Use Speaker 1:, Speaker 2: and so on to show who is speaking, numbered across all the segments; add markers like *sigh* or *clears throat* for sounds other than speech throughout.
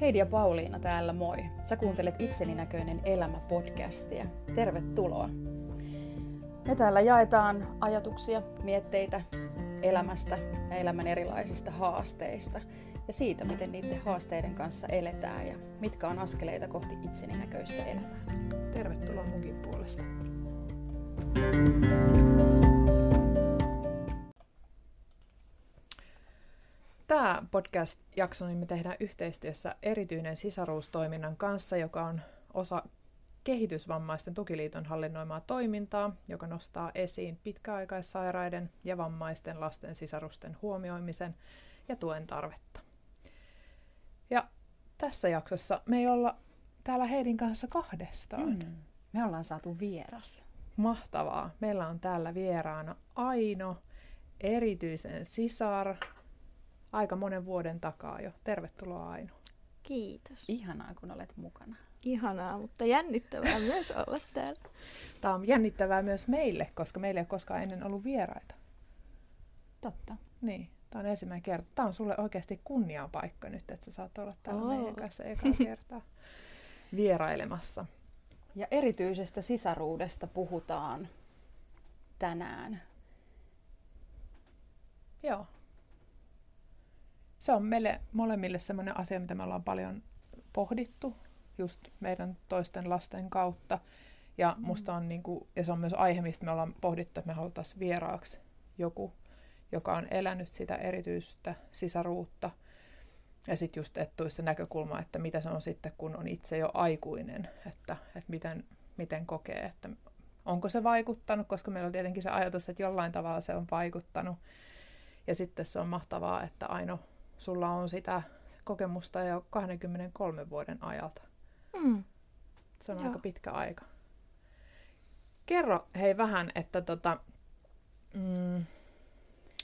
Speaker 1: Heidi ja Pauliina täällä moi. Sä kuuntelet Itseni näköinen elämä podcastia. Tervetuloa. Me täällä jaetaan ajatuksia, mietteitä elämästä ja elämän erilaisista haasteista ja siitä, miten niiden haasteiden kanssa eletään ja mitkä on askeleita kohti itseni näköistä elämää.
Speaker 2: Tervetuloa munkin puolesta. Tämä podcast-jakso niin me tehdään yhteistyössä erityinen sisaruustoiminnan kanssa, joka on osa kehitysvammaisten tukiliiton hallinnoimaa toimintaa, joka nostaa esiin pitkäaikaissairaiden ja vammaisten lasten sisarusten huomioimisen ja tuen tarvetta. Ja tässä jaksossa me ei olla täällä Heidin kanssa kahdestaan. Mm.
Speaker 1: Me ollaan saatu vieras.
Speaker 2: Mahtavaa. Meillä on täällä vieraana Aino, erityisen sisar, aika monen vuoden takaa jo. Tervetuloa Aino.
Speaker 3: Kiitos.
Speaker 1: Ihanaa, kun olet mukana.
Speaker 3: Ihanaa, mutta jännittävää *laughs* myös olla täällä.
Speaker 2: Tämä on jännittävää myös meille, koska meillä ei ole koskaan ennen ollut vieraita.
Speaker 1: Totta.
Speaker 2: Niin, tämä on ensimmäinen kerta. Tämä on sulle oikeasti kunniapaikka nyt, että sä saat olla täällä oh. meidän kanssa eka *laughs* kertaa vierailemassa.
Speaker 1: Ja erityisestä sisaruudesta puhutaan tänään.
Speaker 2: Joo. Se on meille molemmille sellainen asia, mitä me ollaan paljon pohdittu just meidän toisten lasten kautta. Ja, mm. musta on niinku, ja se on myös aihe, mistä me ollaan pohdittu, että me haluttaisiin vieraaksi joku, joka on elänyt sitä erityistä sisaruutta. Ja sitten just, että tulisi se näkökulma, että mitä se on sitten, kun on itse jo aikuinen, että, että miten, miten kokee, että onko se vaikuttanut, koska meillä on tietenkin se ajatus, että jollain tavalla se on vaikuttanut. Ja sitten se on mahtavaa, että Aino, sulla on sitä kokemusta jo 23 vuoden ajalta. Mm. Se on Joo. aika pitkä aika. Kerro hei vähän, että tota, mm,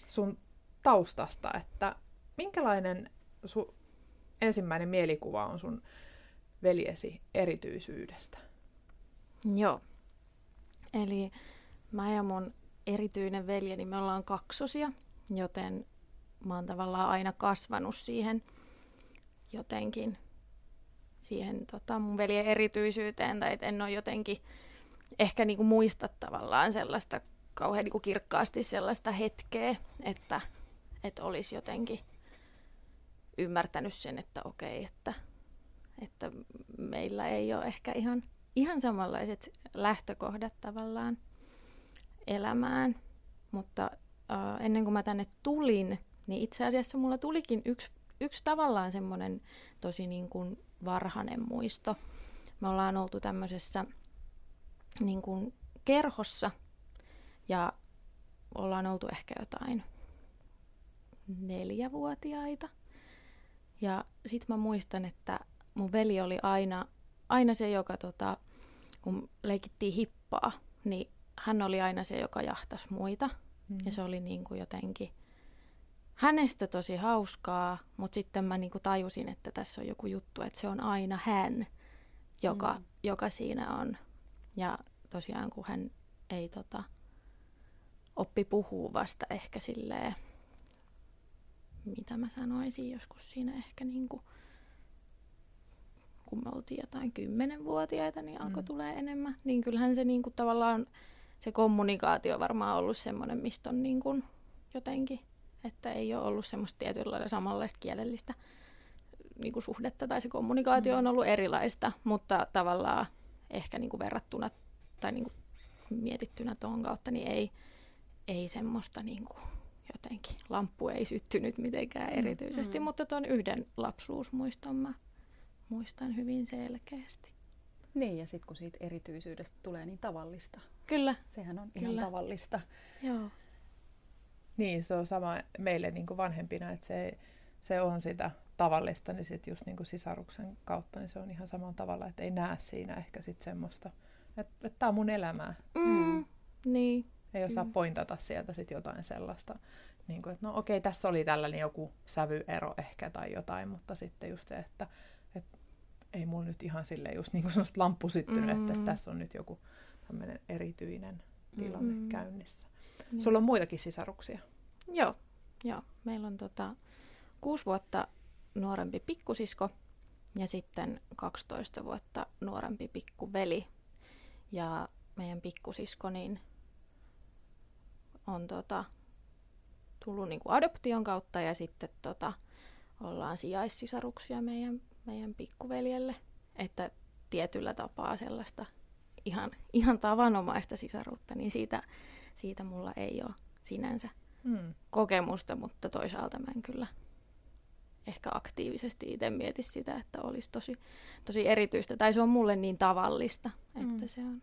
Speaker 2: sun taustasta, että minkälainen sun ensimmäinen mielikuva on sun veljesi erityisyydestä?
Speaker 3: Joo. Eli mä ja mun erityinen veljeni, me ollaan kaksosia, joten mä oon tavallaan aina kasvanut siihen jotenkin siihen tota, mun veljen erityisyyteen, tai että en ole jotenkin ehkä niinku muista tavallaan sellaista kauhean niinku kirkkaasti sellaista hetkeä, että, että olisi jotenkin ymmärtänyt sen, että okei, että, että meillä ei ole ehkä ihan, ihan samanlaiset lähtökohdat tavallaan elämään. Mutta äh, ennen kuin mä tänne tulin, niin itse asiassa mulla tulikin yksi, yksi tavallaan semmoinen tosi niin kuin varhainen muisto. Me ollaan oltu tämmöisessä niin kuin kerhossa ja ollaan oltu ehkä jotain neljävuotiaita. Ja sit mä muistan, että mun veli oli aina, aina se, joka tota, kun leikittiin hippaa, niin hän oli aina se, joka jahtas muita. Mm. Ja se oli niin kuin jotenkin hänestä tosi hauskaa, mutta sitten mä niinku tajusin, että tässä on joku juttu, että se on aina hän, joka, mm. joka siinä on. Ja tosiaan kun hän ei tota, oppi puhua vasta ehkä silleen, mitä mä sanoisin joskus siinä ehkä niinku, kun me oltiin jotain kymmenenvuotiaita, niin alkoi mm. tulee enemmän. Niin kyllähän se niinku tavallaan, se kommunikaatio varmaan ollut semmoinen, mistä on niinku jotenkin että ei ole ollut semmoista tietyllä samanlaista kielellistä niin kuin suhdetta tai se kommunikaatio mm. on ollut erilaista, mutta tavallaan ehkä niin kuin verrattuna tai niin kuin mietittynä tuon kautta, niin ei, ei semmoista niin kuin jotenkin, lamppu ei syttynyt mitenkään mm. erityisesti, mm. mutta tuon yhden lapsuusmuiston mä muistan hyvin selkeästi.
Speaker 1: Niin, ja sitten kun siitä erityisyydestä tulee niin tavallista.
Speaker 3: Kyllä.
Speaker 1: Sehän on
Speaker 3: Kyllä.
Speaker 1: ihan tavallista.
Speaker 3: Joo.
Speaker 2: Niin, se on sama meille niin kuin vanhempina, että se, se on sitä tavallista, niin sitten just niin kuin sisaruksen kautta, niin se on ihan samalla tavalla, että ei näe siinä ehkä sitten semmoista, että, että tämä on mun elämää.
Speaker 3: Mm, niin.
Speaker 2: Ei osaa mm. pointata sieltä sitten jotain sellaista, niin kuin, että no okei, tässä oli tällainen joku sävyero ehkä tai jotain, mutta sitten just se, että, että ei mulla nyt ihan sille just niin kuin semmoista lamppu syttynyt, mm. että, että tässä on nyt joku tämmöinen erityinen tilanne mm. käynnissä. Niin. Sulla on muitakin sisaruksia?
Speaker 3: Joo, joo. Meillä on tota, kuusi vuotta nuorempi pikkusisko ja sitten 12 vuotta nuorempi pikkuveli. Ja meidän pikkusisko niin on tota, tullut niin kuin adoption kautta ja sitten tota, ollaan sijaissisaruksia meidän, meidän pikkuveljelle. Että tietyllä tapaa sellaista ihan, ihan tavanomaista sisaruutta, niin siitä, siitä mulla ei ole sinänsä mm. kokemusta, mutta toisaalta mä en kyllä ehkä aktiivisesti itse mieti sitä, että olisi tosi, tosi erityistä. Tai se on mulle niin tavallista, että mm. se on.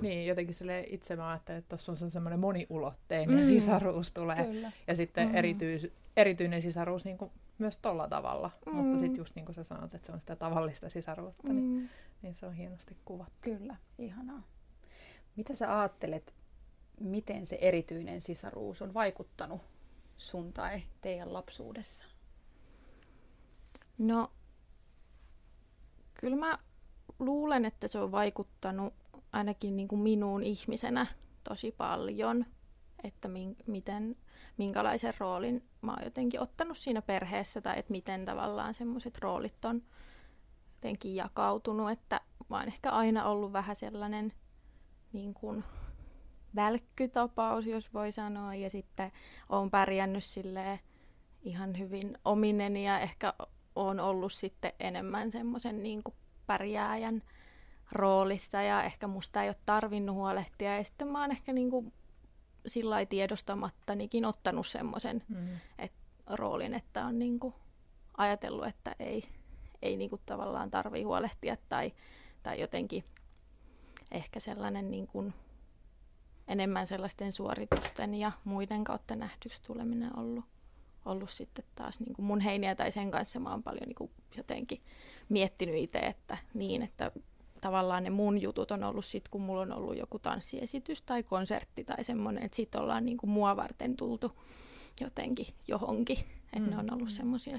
Speaker 2: Niin, jotenkin sille itse mä ajattelen, että tuossa on se semmoinen moniulotteinen mm. sisaruus tulee. Kyllä. Ja sitten mm. erityis, erityinen sisaruus niin kuin myös tolla tavalla. Mm. Mutta sitten just niin kuin sä sanoit, että se on sitä tavallista sisaruutta, niin, mm. niin, niin se on hienosti kuvattu.
Speaker 1: Kyllä, ihanaa. Mitä sä ajattelet, miten se erityinen sisaruus on vaikuttanut sun tai teidän lapsuudessa?
Speaker 3: No, kyllä mä luulen, että se on vaikuttanut ainakin niin kuin minuun ihmisenä tosi paljon, että min, miten, minkälaisen roolin mä oon jotenkin ottanut siinä perheessä tai että miten tavallaan semmoiset roolit on jotenkin jakautunut, että mä oon ehkä aina ollut vähän sellainen niin kuin välkkytapaus, jos voi sanoa, ja sitten oon pärjännyt silleen ihan hyvin ominen ja ehkä on ollut sitten enemmän semmoisen niin pärjääjän roolissa ja ehkä musta ei ole tarvinnut huolehtia. Ja sitten mä oon ehkä niin kuin sillä tiedostamattanikin ottanut semmoisen mm. et, roolin, että on niin kuin ajatellut, että ei, ei niin kuin tavallaan tarvi huolehtia tai, tai jotenkin ehkä sellainen niin kuin enemmän sellaisten suoritusten ja muiden kautta nähdyksi tuleminen ollut ollut sitten taas niin kuin mun heiniä tai sen kanssa mä oon paljon niin kuin jotenkin miettinyt itse, että niin, että tavallaan ne mun jutut on ollut sit, kun mulla on ollut joku tanssiesitys tai konsertti tai semmoinen, että sit ollaan niin kuin mua varten tultu jotenkin johonkin. Että mm. ne on ollut mm. semmoisia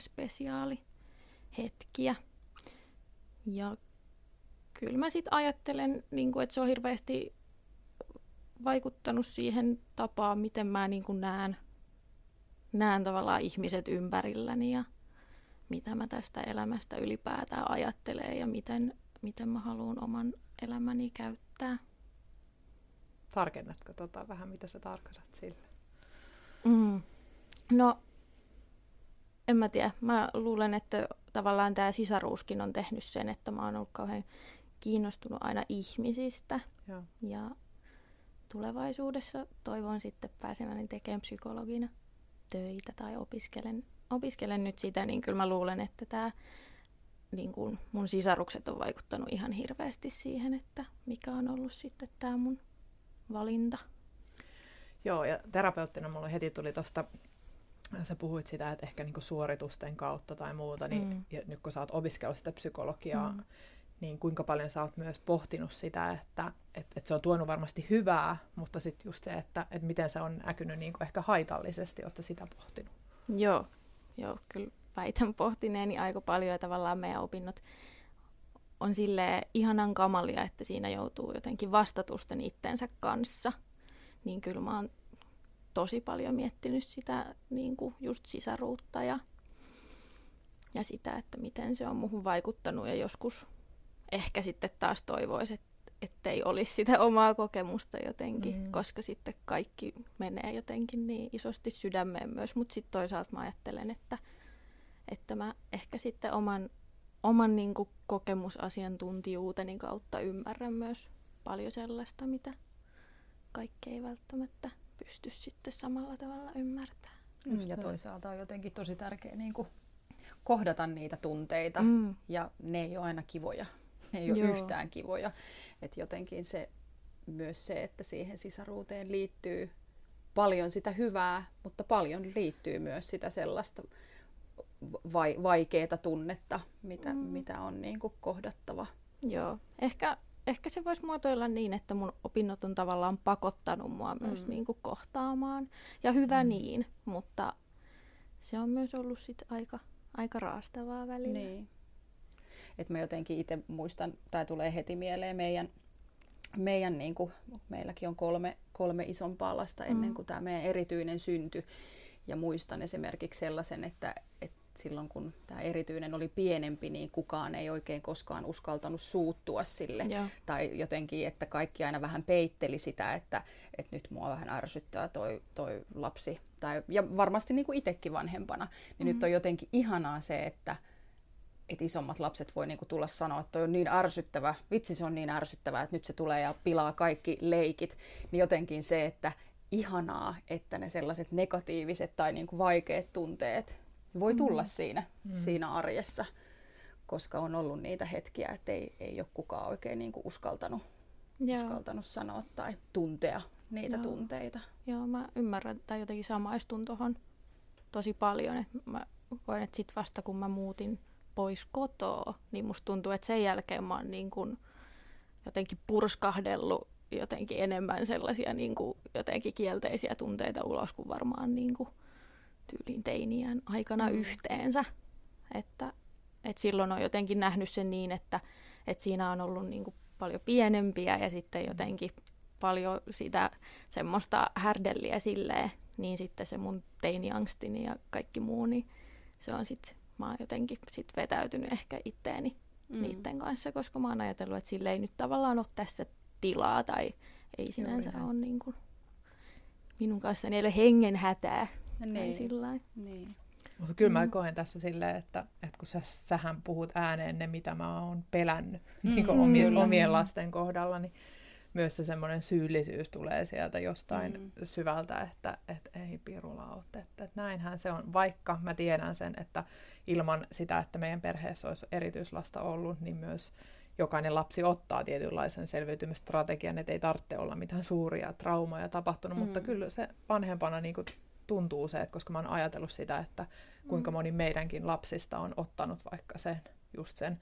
Speaker 3: spesiaalihetkiä. Ja kyllä mä sitten ajattelen, niin kuin, että se on hirveästi vaikuttanut siihen tapaan, miten mä niin kuin näen näen tavallaan ihmiset ympärilläni ja mitä mä tästä elämästä ylipäätään ajattelen ja miten, miten mä haluan oman elämäni käyttää.
Speaker 2: Tarkennatko tota vähän, mitä sä tarkoitat sillä?
Speaker 3: Mm. No, en mä tiedä. Mä luulen, että tavallaan tämä sisaruuskin on tehnyt sen, että mä oon ollut kauhean kiinnostunut aina ihmisistä. Joo. Ja tulevaisuudessa toivon sitten pääsemäni tekemään psykologina töitä tai opiskelen, opiskelen nyt sitä, niin kyllä mä luulen, että tämä niin kuin mun sisarukset on vaikuttanut ihan hirveästi siihen, että mikä on ollut sitten tämä mun valinta.
Speaker 2: Joo, ja terapeuttina mulle heti tuli tuosta, sä puhuit sitä, että ehkä niinku suoritusten kautta tai muuta, niin mm. ja nyt kun sä oot opiskellut sitä psykologiaa, mm niin kuinka paljon sä oot myös pohtinut sitä, että et, et se on tuonut varmasti hyvää, mutta sitten just se, että et miten se on näkynyt niin ehkä haitallisesti, ootko sitä pohtinut?
Speaker 3: Joo, joo, kyllä väitän pohtineeni aika paljon ja tavallaan meidän opinnot on sille ihanan kamalia, että siinä joutuu jotenkin vastatusten itsensä kanssa. Niin kyllä mä oon tosi paljon miettinyt sitä niin kuin just sisaruutta ja, ja sitä, että miten se on muhun vaikuttanut ja joskus ehkä sitten taas toivoisi, että ettei olisi sitä omaa kokemusta jotenkin, mm. koska sitten kaikki menee jotenkin niin isosti sydämeen myös. Mutta sitten toisaalta mä ajattelen, että, että mä ehkä sitten oman, oman niin kuin kokemusasiantuntijuuteni kautta ymmärrän myös paljon sellaista, mitä kaikki ei välttämättä pysty sitten samalla tavalla ymmärtämään.
Speaker 1: Mm, ja toisaalta on jotenkin tosi tärkeää niin kuin kohdata niitä tunteita, mm. ja ne ei ole aina kivoja ne ei ole Joo. yhtään kivoja. Että jotenkin se, myös se, että siihen sisaruuteen liittyy paljon sitä hyvää, mutta paljon liittyy myös sitä sellaista vai, vaikeaa tunnetta, mitä, mm. mitä on niin kuin kohdattava.
Speaker 3: Joo, ehkä, ehkä se voisi muotoilla niin, että mun opinnot on tavallaan pakottanut mua mm. myös niin kuin kohtaamaan. Ja hyvä mm. niin, mutta se on myös ollut sit aika, aika raastavaa välillä.
Speaker 1: Niin. Et mä jotenkin itse muistan, tai tulee heti mieleen meidän, meidän niin kuin, meilläkin on kolme, kolme isompaa lasta ennen mm. kuin tämä meidän erityinen synty. Ja muistan esimerkiksi sellaisen, että, että silloin kun tämä erityinen oli pienempi, niin kukaan ei oikein koskaan uskaltanut suuttua sille.
Speaker 3: Joo.
Speaker 1: Tai jotenkin, että kaikki aina vähän peitteli sitä, että, että nyt mua vähän ärsyttää toi, toi lapsi. Tai, ja varmasti niin kuin itsekin vanhempana. Niin mm-hmm. nyt on jotenkin ihanaa se, että, että isommat lapset voi niinku tulla sanoa, että toi on niin ärsyttävä, vitsi se on niin ärsyttävää, että nyt se tulee ja pilaa kaikki leikit. Niin jotenkin se, että ihanaa, että ne sellaiset negatiiviset tai niinku vaikeat tunteet voi tulla mm. siinä, mm. siinä arjessa, koska on ollut niitä hetkiä, että ei, ei ole kukaan oikein niinku uskaltanut, uskaltanut sanoa tai tuntea niitä Joo. tunteita.
Speaker 3: Joo, mä ymmärrän, tai jotenkin samaistun tuohon tosi paljon, että mä koen, että sit vasta kun mä muutin pois kotoa, niin musta tuntuu, että sen jälkeen mä oon niin kun jotenkin purskahdellut jotenkin enemmän sellaisia niin kuin jotenkin kielteisiä tunteita ulos kuin varmaan niin kuin tyyliin teiniän aikana mm. yhteensä. Että, että silloin on jotenkin nähnyt sen niin, että, että siinä on ollut niin kuin paljon pienempiä ja sitten jotenkin paljon sitä semmoista härdelliä silleen, niin sitten se mun teiniangstini ja kaikki muu, niin se on sitten mä oon jotenkin sit vetäytynyt ehkä itteeni mm. niiden kanssa, koska mä oon ajatellut, että sille ei nyt tavallaan ole tässä tilaa tai ei sinänsä ole niin kuin, minun kanssa ei ole hengen hätää. Niin. Sillä
Speaker 2: niin. Mutta kyllä mä mm. koen tässä silleen, että, että kun sä, sähän puhut ääneen ne, mitä mä oon pelännyt mm. *laughs* niin omien, omien lasten kohdalla, niin myös se semmoinen syyllisyys tulee sieltä jostain mm. syvältä, että et ei pirula ole, että, että näinhän se on. Vaikka mä tiedän sen, että ilman sitä, että meidän perheessä olisi erityislasta ollut, niin myös jokainen lapsi ottaa tietynlaisen selviytymistrategian, että ei tarvitse olla mitään suuria traumoja tapahtunut, mm. mutta kyllä se vanhempana niin kuin tuntuu se, että koska mä oon ajatellut sitä, että kuinka mm. moni meidänkin lapsista on ottanut vaikka sen, just sen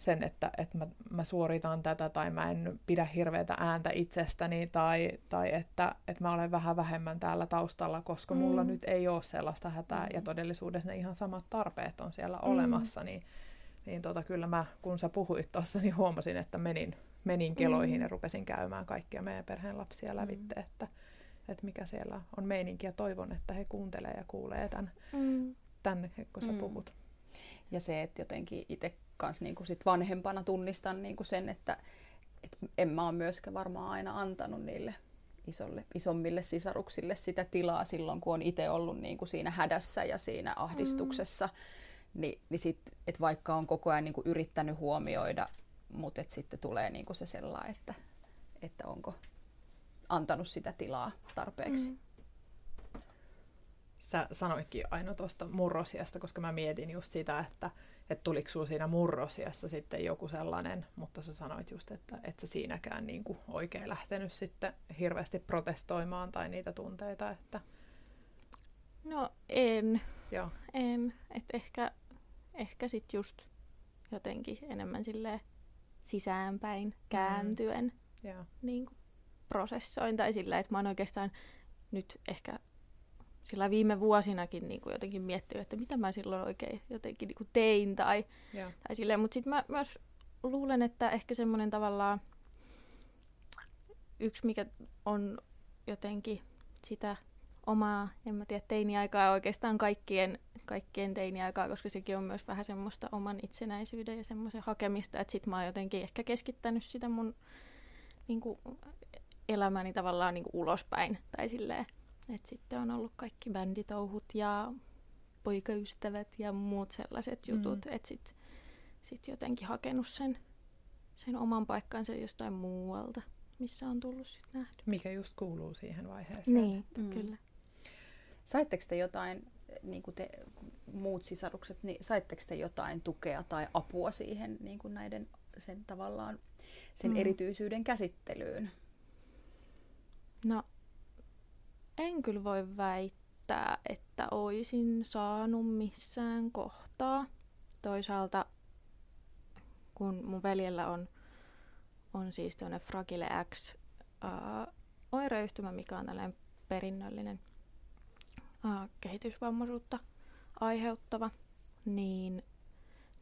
Speaker 2: sen, että, että mä, mä suoritan tätä tai mä en pidä hirveätä ääntä itsestäni tai, tai että, että mä olen vähän vähemmän täällä taustalla, koska mm. mulla nyt ei ole sellaista hätää mm. ja todellisuudessa ne ihan samat tarpeet on siellä mm. olemassa, niin, niin tota, kyllä mä, kun sä puhuit tuossa, niin huomasin, että menin, menin keloihin mm. ja rupesin käymään kaikkia meidän perheen lapsia lävitte, mm. että, että mikä siellä on meininki ja toivon, että he kuuntelee ja kuulee tämän, mm. tämän kun sä mm. puhut.
Speaker 1: Ja se, että jotenkin itse kans niin sit vanhempana tunnistan niin kuin sen, että et en mä ole myöskään varmaan aina antanut niille isolle, isommille sisaruksille sitä tilaa silloin, kun on itse ollut niin kuin siinä hädässä ja siinä ahdistuksessa. Mm. Ni, niin sit, et vaikka on koko ajan niin kuin yrittänyt huomioida, mutta et sitten tulee niin kuin se sellainen, että, että onko antanut sitä tilaa tarpeeksi. Mm.
Speaker 2: Sä sanoitkin aina tuosta murrosiasta, koska mä mietin just sitä, että että tuliko sinulla siinä murrosiassa sitten joku sellainen, mutta sä sanoit just, että et sä siinäkään niin kuin oikein lähtenyt sitten hirveästi protestoimaan tai niitä tunteita, että...
Speaker 3: No en. Joo. En. Että ehkä, ehkä sitten just jotenkin enemmän sille sisäänpäin mm. kääntyen mm. niin kuin prosessoin tai sillä, että mä oon oikeastaan nyt ehkä sillä viime vuosinakin niin kuin jotenkin miettinyt, että mitä mä silloin oikein jotenkin niin kuin tein tai, tai silleen. Mutta sitten mä myös luulen, että ehkä semmoinen tavallaan yksi, mikä on jotenkin sitä omaa, en mä tiedä, teiniaikaa oikeastaan kaikkien, kaikkien teiniaikaa, koska sekin on myös vähän semmoista oman itsenäisyyden ja semmoisen hakemista, että sit mä oon jotenkin ehkä keskittänyt sitä mun niin kuin, elämäni tavallaan niin kuin ulospäin tai silleen, et sitten on ollut kaikki bänditouhut ja poikaystävät ja muut sellaiset mm. jutut, mm. että sitten sit jotenkin hakenut sen, sen oman paikkansa jostain muualta, missä on tullut sitten nähty.
Speaker 2: Mikä just kuuluu siihen vaiheeseen.
Speaker 3: Niin, mm. kyllä.
Speaker 1: Saitteko te jotain, niin kuin te muut sisarukset, niin saitteko te jotain tukea tai apua siihen niin kuin näiden sen tavallaan sen mm. erityisyyden käsittelyyn?
Speaker 3: No en kyllä voi väittää, että oisin saanut missään kohtaa. Toisaalta, kun mun veljellä on, on siis tuonne Fragile X ää, oireyhtymä, mikä on tällainen perinnöllinen ää, kehitysvammaisuutta aiheuttava, niin,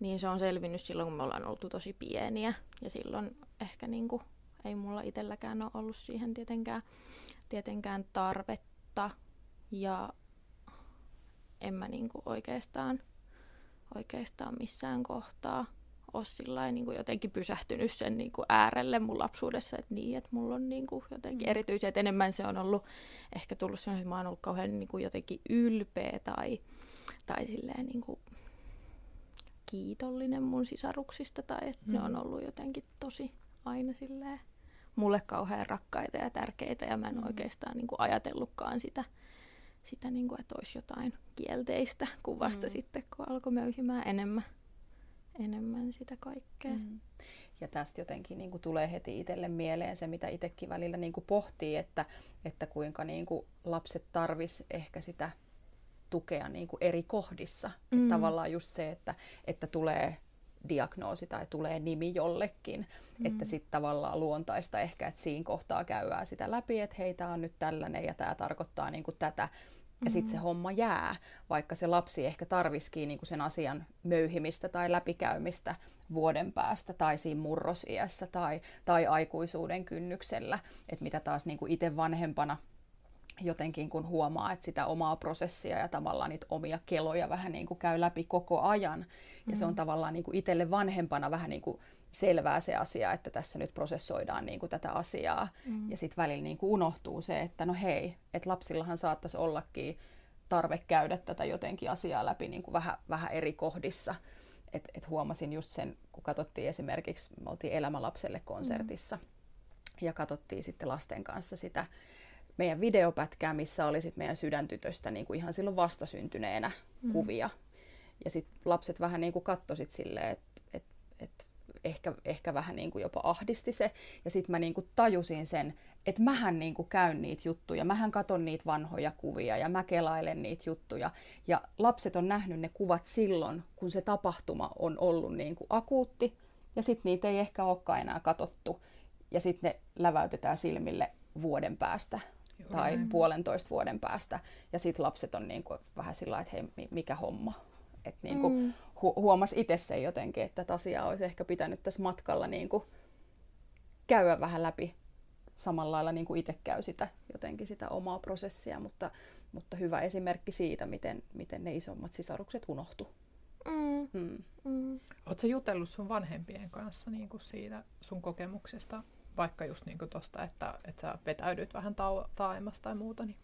Speaker 3: niin se on selvinnyt silloin, kun me ollaan oltu tosi pieniä. Ja silloin ehkä niin kuin, ei mulla itselläkään ole ollut siihen tietenkään, tietenkään tarvetta. Ja en mä niinku oikeastaan oikeastaan missään kohtaa ole sillä niin kuin jotenkin pysähtynyt sen niin kuin äärelle mun lapsuudessa, että niin, että mulla on niin kuin jotenkin mm. erityisiä, että enemmän se on ollut ehkä tullut sellainen, että mä oon ollut kauhean niin kuin jotenkin ylpeä tai, tai silleen niin kuin kiitollinen mun sisaruksista tai että mm. ne on ollut jotenkin tosi aina silleen mulle kauhean rakkaita ja tärkeitä ja mä en mm. oikeastaan niin kuin ajatellutkaan sitä, sitä niin kuin, että olisi jotain kielteistä, kun vasta mm. sitten, kun alkoi möyhimään enemmän, enemmän sitä kaikkea. Mm.
Speaker 1: Ja tästä jotenkin niin kuin tulee heti itselle mieleen se, mitä itsekin välillä niin kuin pohtii, että, että kuinka niin kuin lapset tarvis ehkä sitä tukea niin kuin eri kohdissa. Mm. Että tavallaan just se, että, että tulee diagnoosi tai tulee nimi jollekin, mm. että sitten tavallaan luontaista ehkä, että siinä kohtaa käydään sitä läpi, että hei, tämä on nyt tällainen ja tämä tarkoittaa niin kuin tätä, ja sitten se mm. homma jää, vaikka se lapsi ehkä tarvisikin niinku sen asian möyhimistä tai läpikäymistä vuoden päästä tai siinä murrosiässä tai, tai aikuisuuden kynnyksellä, että mitä taas niinku itse vanhempana jotenkin kun huomaa, että sitä omaa prosessia ja tavallaan niitä omia keloja vähän niin kuin käy läpi koko ajan. Ja mm. se on mm. tavallaan niin kuin itselle vanhempana vähän niin kuin selvää se asia, että tässä nyt prosessoidaan niin kuin tätä asiaa. Mm. Ja sitten välillä niin kuin unohtuu se, että no hei, että lapsillahan saattaisi ollakin tarve käydä tätä jotenkin asiaa läpi niin kuin vähän, vähän eri kohdissa. Et, et huomasin just sen, kun katsottiin esimerkiksi, me oltiin Elämälapselle konsertissa mm. ja katsottiin sitten lasten kanssa sitä meidän videopätkää, missä oli sit meidän sydäntytöstä niin kuin ihan silloin vastasyntyneenä mm. kuvia. Ja sitten lapset vähän niin kuin silleen, että et, et ehkä, ehkä vähän niin kuin jopa ahdisti se. Ja sitten mä niin kuin tajusin sen, että mähän niin kuin käyn niitä juttuja, mähän katon niitä vanhoja kuvia ja mä kelailen niitä juttuja. Ja lapset on nähnyt ne kuvat silloin, kun se tapahtuma on ollut niin kuin akuutti. Ja sitten niitä ei ehkä olekaan enää katottu. Ja sitten ne läväytetään silmille vuoden päästä Joo, tai näin. puolentoista vuoden päästä. Ja sitten lapset on niin kuin vähän sillä että hei, mikä homma. Että niin kuin mm. hu- huomasi itse sen jotenkin, että tätä asiaa olisi ehkä pitänyt tässä matkalla niin kuin käydä vähän läpi samalla lailla niin kuin itse käy sitä, jotenkin sitä omaa prosessia, mutta, mutta hyvä esimerkki siitä, miten, miten ne isommat sisarukset unohtu. Mm.
Speaker 2: Mm. Mm. Oletko jutellut sun vanhempien kanssa niin kuin siitä sun kokemuksesta vaikka just niin kuin tosta, että, että sä vetäydyt vähän tau- taaemmas tai muuta? Niin...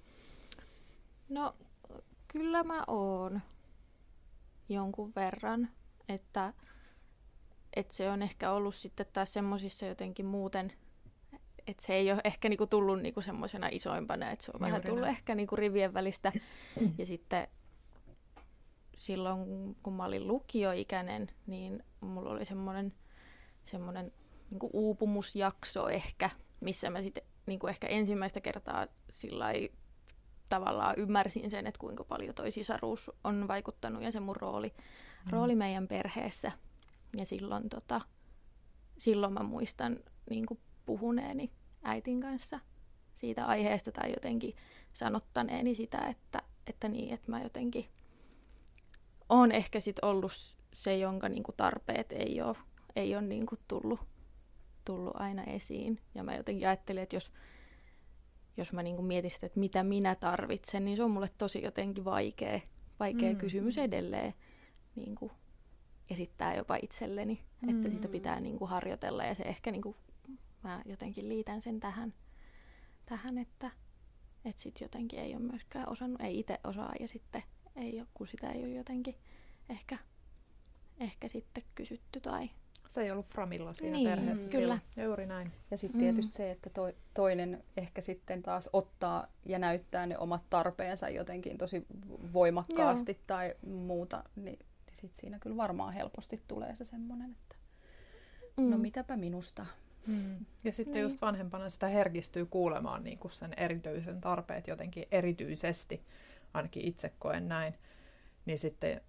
Speaker 3: No, kyllä mä oon jonkun verran, että, että se on ehkä ollut sitten taas semmoisissa jotenkin muuten, että se ei ole ehkä niinku tullut niinku semmoisena isoimpana, että se on Juuri vähän tullut näin. ehkä niinku rivien välistä. *clears throat* ja sitten silloin, kun mä olin lukioikäinen, niin mulla oli semmoinen semmoinen niin kuin uupumusjakso ehkä, missä mä sitten niin kuin ehkä ensimmäistä kertaa sillä tavallaan ymmärsin sen, että kuinka paljon toi sisaruus on vaikuttanut ja se mun rooli, mm. rooli meidän perheessä. Ja silloin, tota, silloin mä muistan niin kuin puhuneeni äitin kanssa siitä aiheesta tai jotenkin sanottaneeni sitä, että, että niin, että mä jotenkin on ehkä sit ollut se, jonka niin kuin tarpeet ei ole, ei ole niin kuin tullut tullut aina esiin. Ja mä jotenkin ajattelin, että jos, jos mä niin mietin sitä, että mitä minä tarvitsen, niin se on mulle tosi jotenkin vaikea, vaikea mm. kysymys edelleen niin kuin esittää jopa itselleni, mm. että sitä pitää niin kuin harjoitella ja se ehkä niin kuin, mä jotenkin liitän sen tähän, tähän että, että sit jotenkin ei ole myöskään osannut, ei itse osaa ja sitten ei ole, kun sitä ei ole jotenkin ehkä, ehkä sitten kysytty tai
Speaker 2: se ei ollut Framilla siinä niin, perheessä
Speaker 3: kyllä.
Speaker 2: Silloin. Juuri näin.
Speaker 1: Ja sitten mm. tietysti se, että to, toinen ehkä sitten taas ottaa ja näyttää ne omat tarpeensa jotenkin tosi voimakkaasti Joo. tai muuta, niin, niin sitten siinä kyllä varmaan helposti tulee se semmoinen, että no mm. no mitäpä minusta.
Speaker 2: Mm. Ja sitten niin. just vanhempana sitä herkistyy kuulemaan niin kuin sen erityisen tarpeet jotenkin erityisesti, ainakin itse koen näin. Niin sitten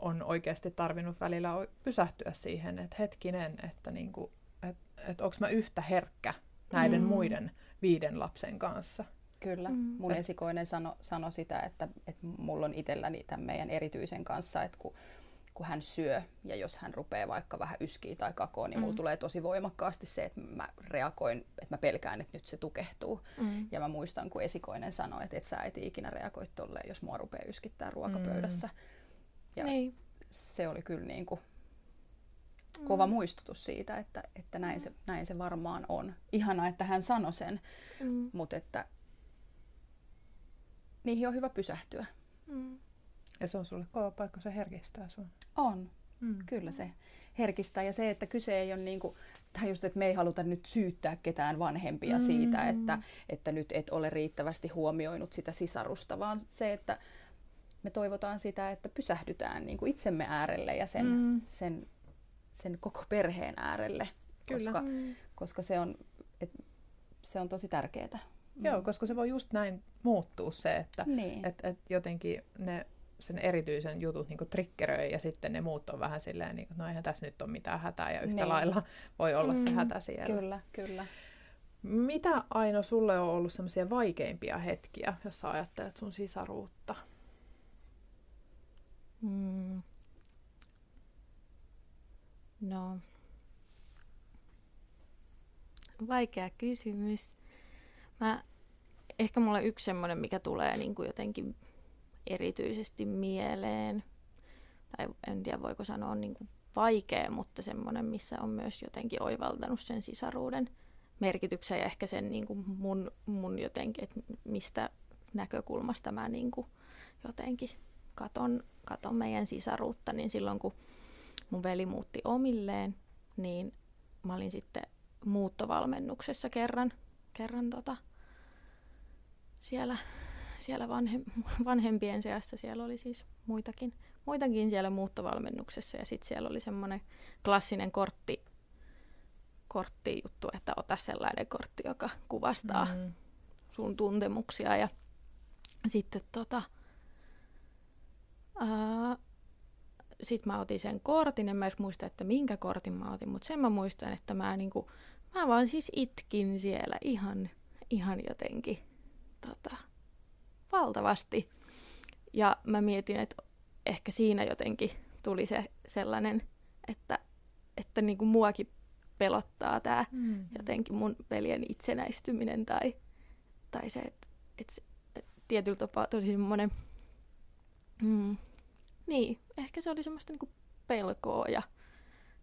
Speaker 2: on oikeasti tarvinnut välillä pysähtyä siihen, että hetkinen, että niinku, et, et onko mä yhtä herkkä näiden mm. muiden viiden lapsen kanssa.
Speaker 1: Kyllä. Mm. Mun et, esikoinen sanoi sano sitä, että, että mulla on itselläni tämän meidän erityisen kanssa, että kun, kun hän syö ja jos hän rupeaa vaikka vähän yskiä tai kakoon, niin mm. mulla tulee tosi voimakkaasti se, että mä reagoin, että mä pelkään, että nyt se tukehtuu. Mm. Ja mä muistan, kun esikoinen sanoi, että et sä et ikinä reagoi tolleen, jos mua rupeaa yskittää ruokapöydässä. Mm ja niin. se oli kyllä niin kuin kova muistutus siitä, että, että näin, se, näin se varmaan on. Ihana, että hän sanoi sen,
Speaker 3: Mm.
Speaker 1: mutta että niihin on hyvä pysähtyä.
Speaker 3: Mm.
Speaker 2: Ja se on sulle kova paikka, se herkistää sun.
Speaker 1: On,
Speaker 2: Mm.
Speaker 1: kyllä se herkistää. Ja se, että kyse ei ole niin kuin, tai just, että me ei haluta nyt syyttää ketään vanhempia
Speaker 3: Mm.
Speaker 1: siitä, että, että nyt et ole riittävästi huomioinut sitä sisarusta, vaan se, että me toivotaan sitä, että pysähdytään niin kuin itsemme äärelle ja sen,
Speaker 2: Mm.
Speaker 1: sen, sen koko perheen äärelle,
Speaker 2: Kyllä.
Speaker 1: koska,
Speaker 3: Mm.
Speaker 1: koska se, on, et, se on tosi tärkeää.
Speaker 2: Joo, koska se voi just näin muuttua se, että
Speaker 1: Niin.
Speaker 2: et, et jotenkin ne sen erityisen jutut niin triggeröi ja sitten ne muut on vähän silleen, niin kuin, no eihän tässä nyt ole mitään hätää ja yhtä
Speaker 1: Niin.
Speaker 2: lailla voi olla se
Speaker 3: Mm.
Speaker 2: hätä siellä.
Speaker 1: Kyllä, kyllä.
Speaker 2: Mitä Aino sulle on ollut semmoisia vaikeimpia hetkiä, jos sä ajattelet sun sisaruutta?
Speaker 3: Mm. No. Vaikea kysymys. Mä, ehkä mulla yksi semmoinen, mikä tulee niin kuin jotenkin erityisesti mieleen, tai en tiedä voiko sanoa niin kuin vaikea, mutta semmoinen, missä on myös jotenkin oivaltanut sen sisaruuden merkityksen ja ehkä sen niin kuin mun, mun jotenkin, että mistä näkökulmasta mä niin kuin jotenkin katon, katon meidän sisaruutta, niin silloin kun mun veli muutti omilleen, niin mä olin sitten muuttovalmennuksessa kerran, kerran tota, siellä, siellä vanhem, vanhempien seassa. Siellä oli siis muitakin, muitakin siellä muuttovalmennuksessa ja sitten siellä oli semmoinen klassinen kortti, korttijuttu, että ota sellainen kortti, joka kuvastaa
Speaker 2: Mm.
Speaker 3: sun tuntemuksia ja sitten tota, ää, sit mä otin sen kortin, en mä edes muista, että minkä kortin mä otin, mutta sen mä muistan, että mä niinku, mä vaan siis itkin siellä ihan, ihan jotenkin tota, valtavasti. Ja mä mietin, että ehkä siinä jotenkin tuli se sellainen, että, että niinku muakin pelottaa tämä
Speaker 2: Mm.
Speaker 3: jotenkin mun veljen itsenäistyminen tai, tai se, että et, et tietyllä tapaa tosi semmoinen, mm, niin, ehkä se oli semmoista niinku pelkoa ja,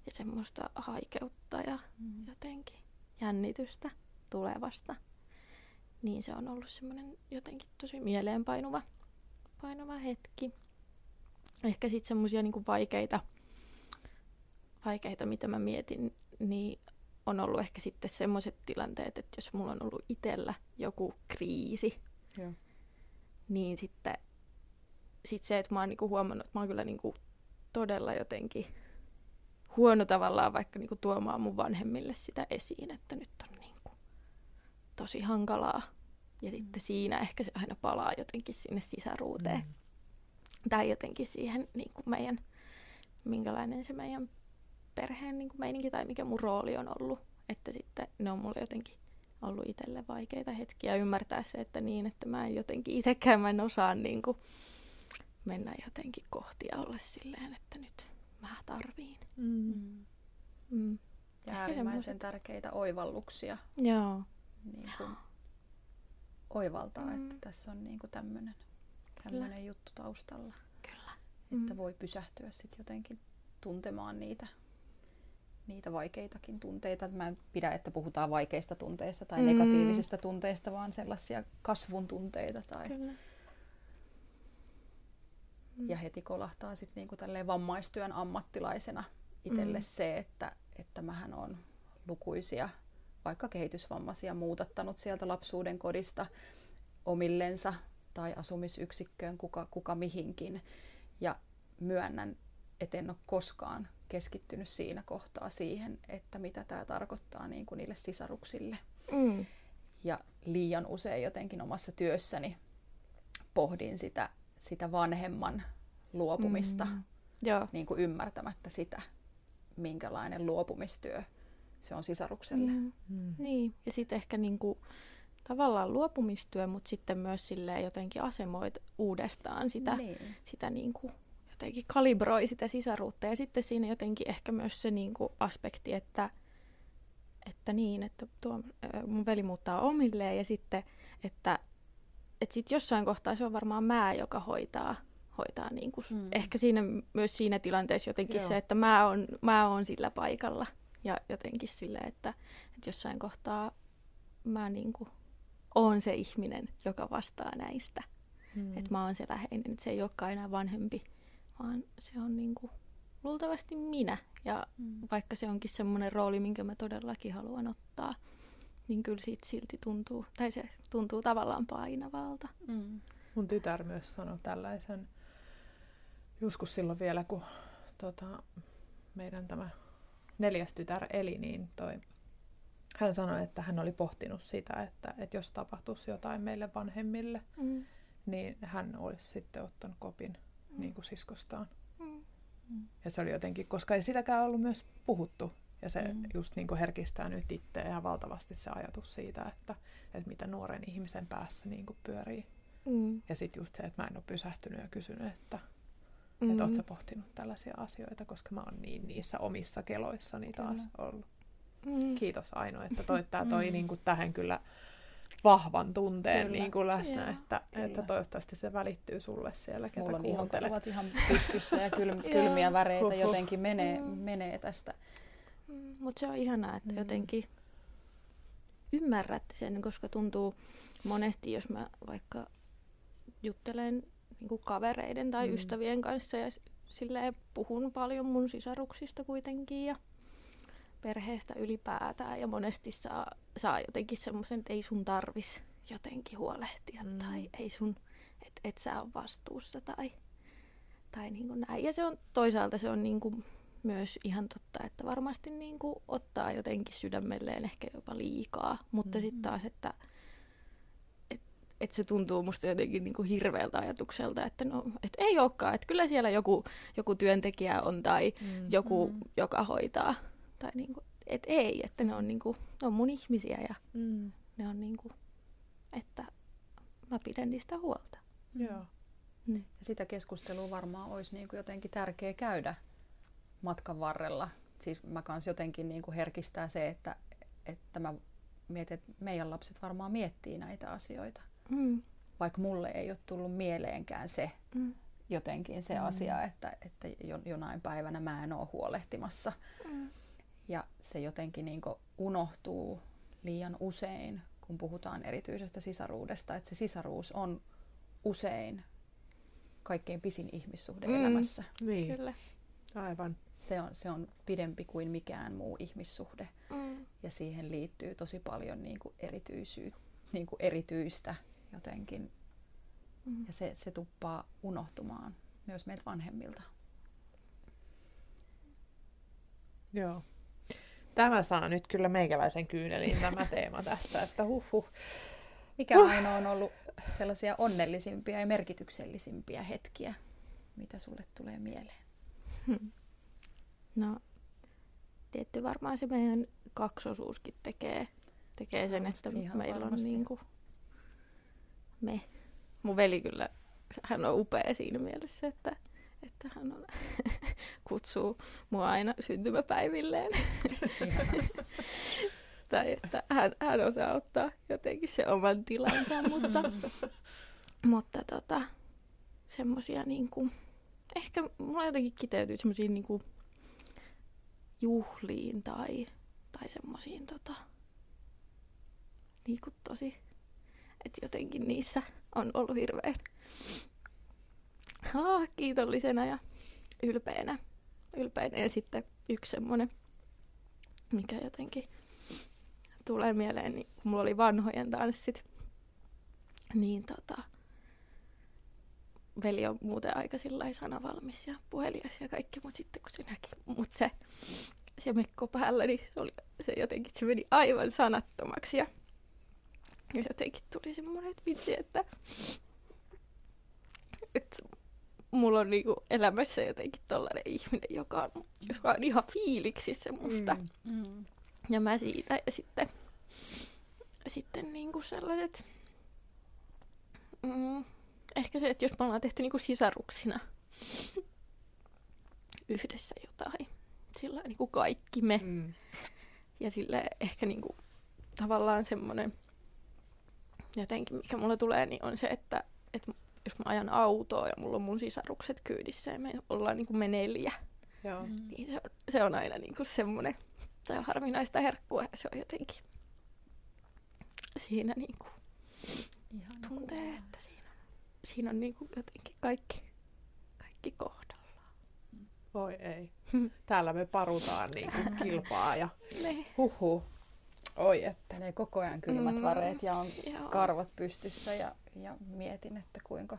Speaker 3: ja semmoista haikeutta ja
Speaker 1: Mm.
Speaker 3: jotenkin jännitystä tulevasta. Niin se on ollut semmoinen jotenkin tosi mieleenpainuva painuva hetki. Ehkä sitten semmoisia niinku vaikeita, vaikeita, mitä mä mietin, niin on ollut ehkä sitten semmoiset tilanteet, että jos mulla on ollut itsellä joku kriisi,
Speaker 1: Joo.
Speaker 3: niin sitten sit se, että mä oon niinku huomannut, että mä oon kyllä niinku todella jotenkin huono tavallaan vaikka niinku tuomaan mun vanhemmille sitä esiin, että nyt on niinku tosi hankalaa. Ja sitten siinä ehkä se aina palaa jotenkin sinne sisäruuteen.
Speaker 2: Mm.
Speaker 3: Tai jotenkin siihen niinku meidän, minkälainen se meidän perheen niinku meininki tai mikä mun rooli on ollut. Että sitten ne on mulle jotenkin ollut itselle vaikeita hetkiä ymmärtää se, että niin, että mä en jotenkin itsekään mä en osaa niin kuin mennä jotenkin kohti ja olla silleen, että nyt mä tarviin.
Speaker 2: Mm.
Speaker 3: Mm.
Speaker 1: Ja
Speaker 3: Ehkä
Speaker 1: äärimmäisen
Speaker 3: semmoset.
Speaker 1: tärkeitä oivalluksia
Speaker 3: Joo.
Speaker 1: niin kuin oivaltaa,
Speaker 3: Mm.
Speaker 1: että tässä on niin kuin tämmöinen tämmöinen juttu taustalla.
Speaker 3: Kyllä.
Speaker 1: Että
Speaker 3: Mm.
Speaker 1: voi pysähtyä sitten jotenkin tuntemaan niitä, niitä vaikeitakin tunteita. Mä en pidä, että puhutaan vaikeista tunteista tai
Speaker 3: Mm.
Speaker 1: negatiivisista tunteista, vaan sellaisia kasvun tunteita. Tai,
Speaker 3: Kyllä. Mm.
Speaker 1: ja heti kolahtaa sitten niinku tälleen vammaistyön ammattilaisena itselle
Speaker 3: Mm.
Speaker 1: se, että, että mähän on lukuisia vaikka kehitysvammaisia muutattanut sieltä lapsuuden kodista omillensa tai asumisyksikköön, kuka, kuka mihinkin. Ja myönnän, että en ole koskaan keskittynyt siinä kohtaa siihen, että mitä tämä tarkoittaa niin kuin niille sisaruksille.
Speaker 3: Mm.
Speaker 1: Ja liian usein jotenkin omassa työssäni pohdin sitä, sitä vanhemman luopumista,
Speaker 3: Mm. Joo.
Speaker 1: niin kuin ymmärtämättä sitä, minkälainen luopumistyö se on sisarukselle.
Speaker 3: Mm.
Speaker 2: Mm.
Speaker 3: Niin, ja sitten ehkä niinku, tavallaan luopumistyö, mutta sitten myös silleen jotenkin asemoit uudestaan sitä,
Speaker 1: Niin.
Speaker 3: sitä niinku, jotenkin kalibroi sitä sisaruutta. Ja sitten siinä jotenkin ehkä myös se niinku aspekti, että, että niin, että tuo, mun veli muuttaa omilleen ja sitten, että et sit jossain kohtaa se on varmaan mä, joka hoitaa, hoitaa niin kuin,
Speaker 1: Mm.
Speaker 3: ehkä siinä, myös siinä tilanteessa jotenkin
Speaker 2: Joo.
Speaker 3: se, että mä oon, mä oon sillä paikalla ja jotenkin sille, että, että jossain kohtaa mä niin kuin, oon se ihminen, joka vastaa näistä.
Speaker 2: Mm.
Speaker 3: Mm. Että mä oon se läheinen, että se ei olekaan enää vanhempi, vaan se on niin kuin, luultavasti minä. Ja
Speaker 1: Mm.
Speaker 3: vaikka se onkin semmoinen rooli, minkä mä todellakin haluan ottaa, niin kyllä siitä silti tuntuu, tai se tuntuu tavallaan painavalta.
Speaker 1: Mm.
Speaker 2: Mun tytär myös sanoi tällaisen, joskus silloin vielä, kun tota, meidän tämä neljäs tytär eli, niin toi, hän sanoi, että hän oli pohtinut sitä, että, että jos tapahtuisi jotain meille vanhemmille,
Speaker 3: Mm.
Speaker 2: niin hän olisi sitten ottanut kopin niin kuin siskostaan.
Speaker 3: Mm.
Speaker 2: Ja se oli jotenkin, koska ei sitäkään ollut myös puhuttu. Ja se
Speaker 1: Mm.
Speaker 2: just niin kuin herkistää nyt itseä ja valtavasti se ajatus siitä, että, että mitä nuoren ihmisen päässä niin kuin pyörii.
Speaker 3: Mm.
Speaker 2: Ja sitten just se, että mä en ole pysähtynyt ja kysynyt, että,
Speaker 3: Mm.
Speaker 2: että oot sä pohtinut tällaisia asioita, koska mä oon niin niissä omissa keloissani taas
Speaker 3: Kyllä.
Speaker 2: ollut.
Speaker 3: Mm.
Speaker 2: Kiitos Aino, että toi, tää *laughs* toi
Speaker 1: Mm.
Speaker 2: niin kuin tähän kyllä vahvan tunteen
Speaker 1: Kyllä.
Speaker 2: niin kuin läsnä,
Speaker 3: Joo,
Speaker 2: että,
Speaker 1: kyllä.
Speaker 2: että toivottavasti se välittyy sulle siellä, ketä
Speaker 1: Mulla on
Speaker 2: kuuntelet.
Speaker 1: ihokarvat ihan pystyssä ja kyl, *laughs* kylmiä väreitä jotenkin menee,
Speaker 3: Mm.
Speaker 1: menee tästä.
Speaker 3: Mutta se on ihanaa, että
Speaker 1: Mm.
Speaker 3: jotenkin ymmärrätte sen, koska tuntuu monesti, jos mä vaikka juttelen niin kavereiden tai
Speaker 2: Mm.
Speaker 3: ystävien kanssa ja silleen puhun paljon mun sisaruksista kuitenkin ja perheestä ylipäätään ja monesti saa, saa jotenkin semmoisen, että ei sun tarvis jotenkin huolehtia
Speaker 2: Mm.
Speaker 3: tai ei sun, että et sä on vastuussa tai, tai niin kuin näin. Ja se on toisaalta se on niin kuin myös ihan totta, että varmasti niin kuin ottaa jotenkin sydämelleen ehkä jopa liikaa, mutta
Speaker 2: Mm.
Speaker 3: sitten taas, että et, et se tuntuu musta jotenkin niin kuin hirveältä ajatukselta, että no, et ei olekaan, että kyllä siellä joku, joku työntekijä on tai
Speaker 2: Mm.
Speaker 3: joku, mm. joka hoitaa. Tai niin kuin, et ei, että ne on, niin kuin, ne on mun ihmisiä ja
Speaker 2: Mm.
Speaker 3: ne on niin kuin, että mä pidän niistä huolta.
Speaker 2: Joo.
Speaker 3: Mm.
Speaker 1: Ja sitä keskustelua varmaan olisi niin kuin jotenkin tärkeä käydä matkan varrella. Siis mä kans jotenkin niin kuin herkistää se, että, että mä mietin, että meidän lapset varmaan miettii näitä asioita.
Speaker 3: Mm.
Speaker 1: Vaikka mulle ei ole tullut mieleenkään se
Speaker 3: Mm.
Speaker 1: jotenkin se
Speaker 2: Mm.
Speaker 1: asia, että, että jo- jonain päivänä mä en ole huolehtimassa.
Speaker 3: Mm.
Speaker 1: Ja se jotenkin niin unohtuu liian usein, kun puhutaan erityisestä sisaruudesta, että se sisaruus on usein kaikkein pisin ihmissuhde
Speaker 3: Mm.
Speaker 1: elämässä.
Speaker 2: Niin,
Speaker 3: Kyllä.
Speaker 2: Aivan.
Speaker 1: Se on, se on pidempi kuin mikään muu ihmissuhde
Speaker 3: Mm.
Speaker 1: ja siihen liittyy tosi paljon niin kuin erityisyyttä, niin kuin erityistä jotenkin.
Speaker 3: Mm.
Speaker 1: Ja se, se tuppaa unohtumaan myös meiltä vanhemmilta.
Speaker 2: Joo. Tämä saa nyt kyllä meikäläisen kyyneliin tämä teema tässä, että huh huh.
Speaker 1: Mikä uh. ainoa on ollut sellaisia onnellisimpia ja merkityksellisimpiä hetkiä, mitä sulle tulee mieleen? *laughs*
Speaker 3: No, tietty varmaan se meidän kaksosuuskin tekee, tekee sen, että
Speaker 1: ihan
Speaker 3: meillä
Speaker 1: varmasti.
Speaker 3: on niinku me. Mun veli kyllä, hän on upea siinä mielessä, että, että hän on, *laughs* kutsuu mua aina syntymäpäivilleen. *laughs* Tai että hän, hän osaa ottaa jotenkin se oman tilansa, mutta, mutta tota, semmosia niinku, ehkä mulla jotenkin kiteytyy semmoisiin niinku juhliin tai, tai semmoisiin tota, niinku tosi, että jotenkin niissä on ollut hirveän ah, kiitollisena ja ylpeänä. ylpeänä. Ja sitten yksi semmoinen, mikä jotenkin tulee mieleen, niin kun mulla oli vanhojen tanssit, niin tota, veli on muuten aika sillä sanavalmis ja puhelias ja kaikki, mutta sitten kun se näki mut se, se mekko päällä, niin se, oli, se jotenkin se meni aivan sanattomaksi ja, ja jotenkin tuli semmoinen, että vitsi, että, että mulla on niinku elämässä jotenkin tollainen ihminen, joka on, joka on ihan fiiliksissä musta.
Speaker 2: Mm.
Speaker 1: Mm.
Speaker 3: Ja mä siitä. Ja sitten, sitten niinku sellaiset... Mm, ehkä se, että jos me ollaan tehty niinku sisaruksina yhdessä jotain. Sillä niinku kaikki me.
Speaker 2: Mm.
Speaker 3: Ja sille ehkä niinku tavallaan semmoinen jotenkin, mikä mulle tulee, niin on se, että, että jos mä ajan autoa ja mulla on mun sisarukset kyydissä ja me ollaan niin kuin me neljä,
Speaker 2: Joo.
Speaker 1: Mm.
Speaker 3: niin se, se on aina niin kuin semmoinen, se on harvinaista herkkua ja se on jotenkin siinä niin kuin
Speaker 1: Ihana
Speaker 3: tuntee, että siinä, siinä on niin kuin jotenkin kaikki, kaikki kohdalla.
Speaker 2: Voi ei. *laughs* Täällä me parutaan niin kuin kilpaa ja
Speaker 3: Ne.
Speaker 2: huhu. Oi että.
Speaker 1: Menee koko ajan kylmät
Speaker 3: Mm.
Speaker 1: vareet ja on
Speaker 3: Joo.
Speaker 1: karvat pystyssä ja, ja mietin, että kuinka,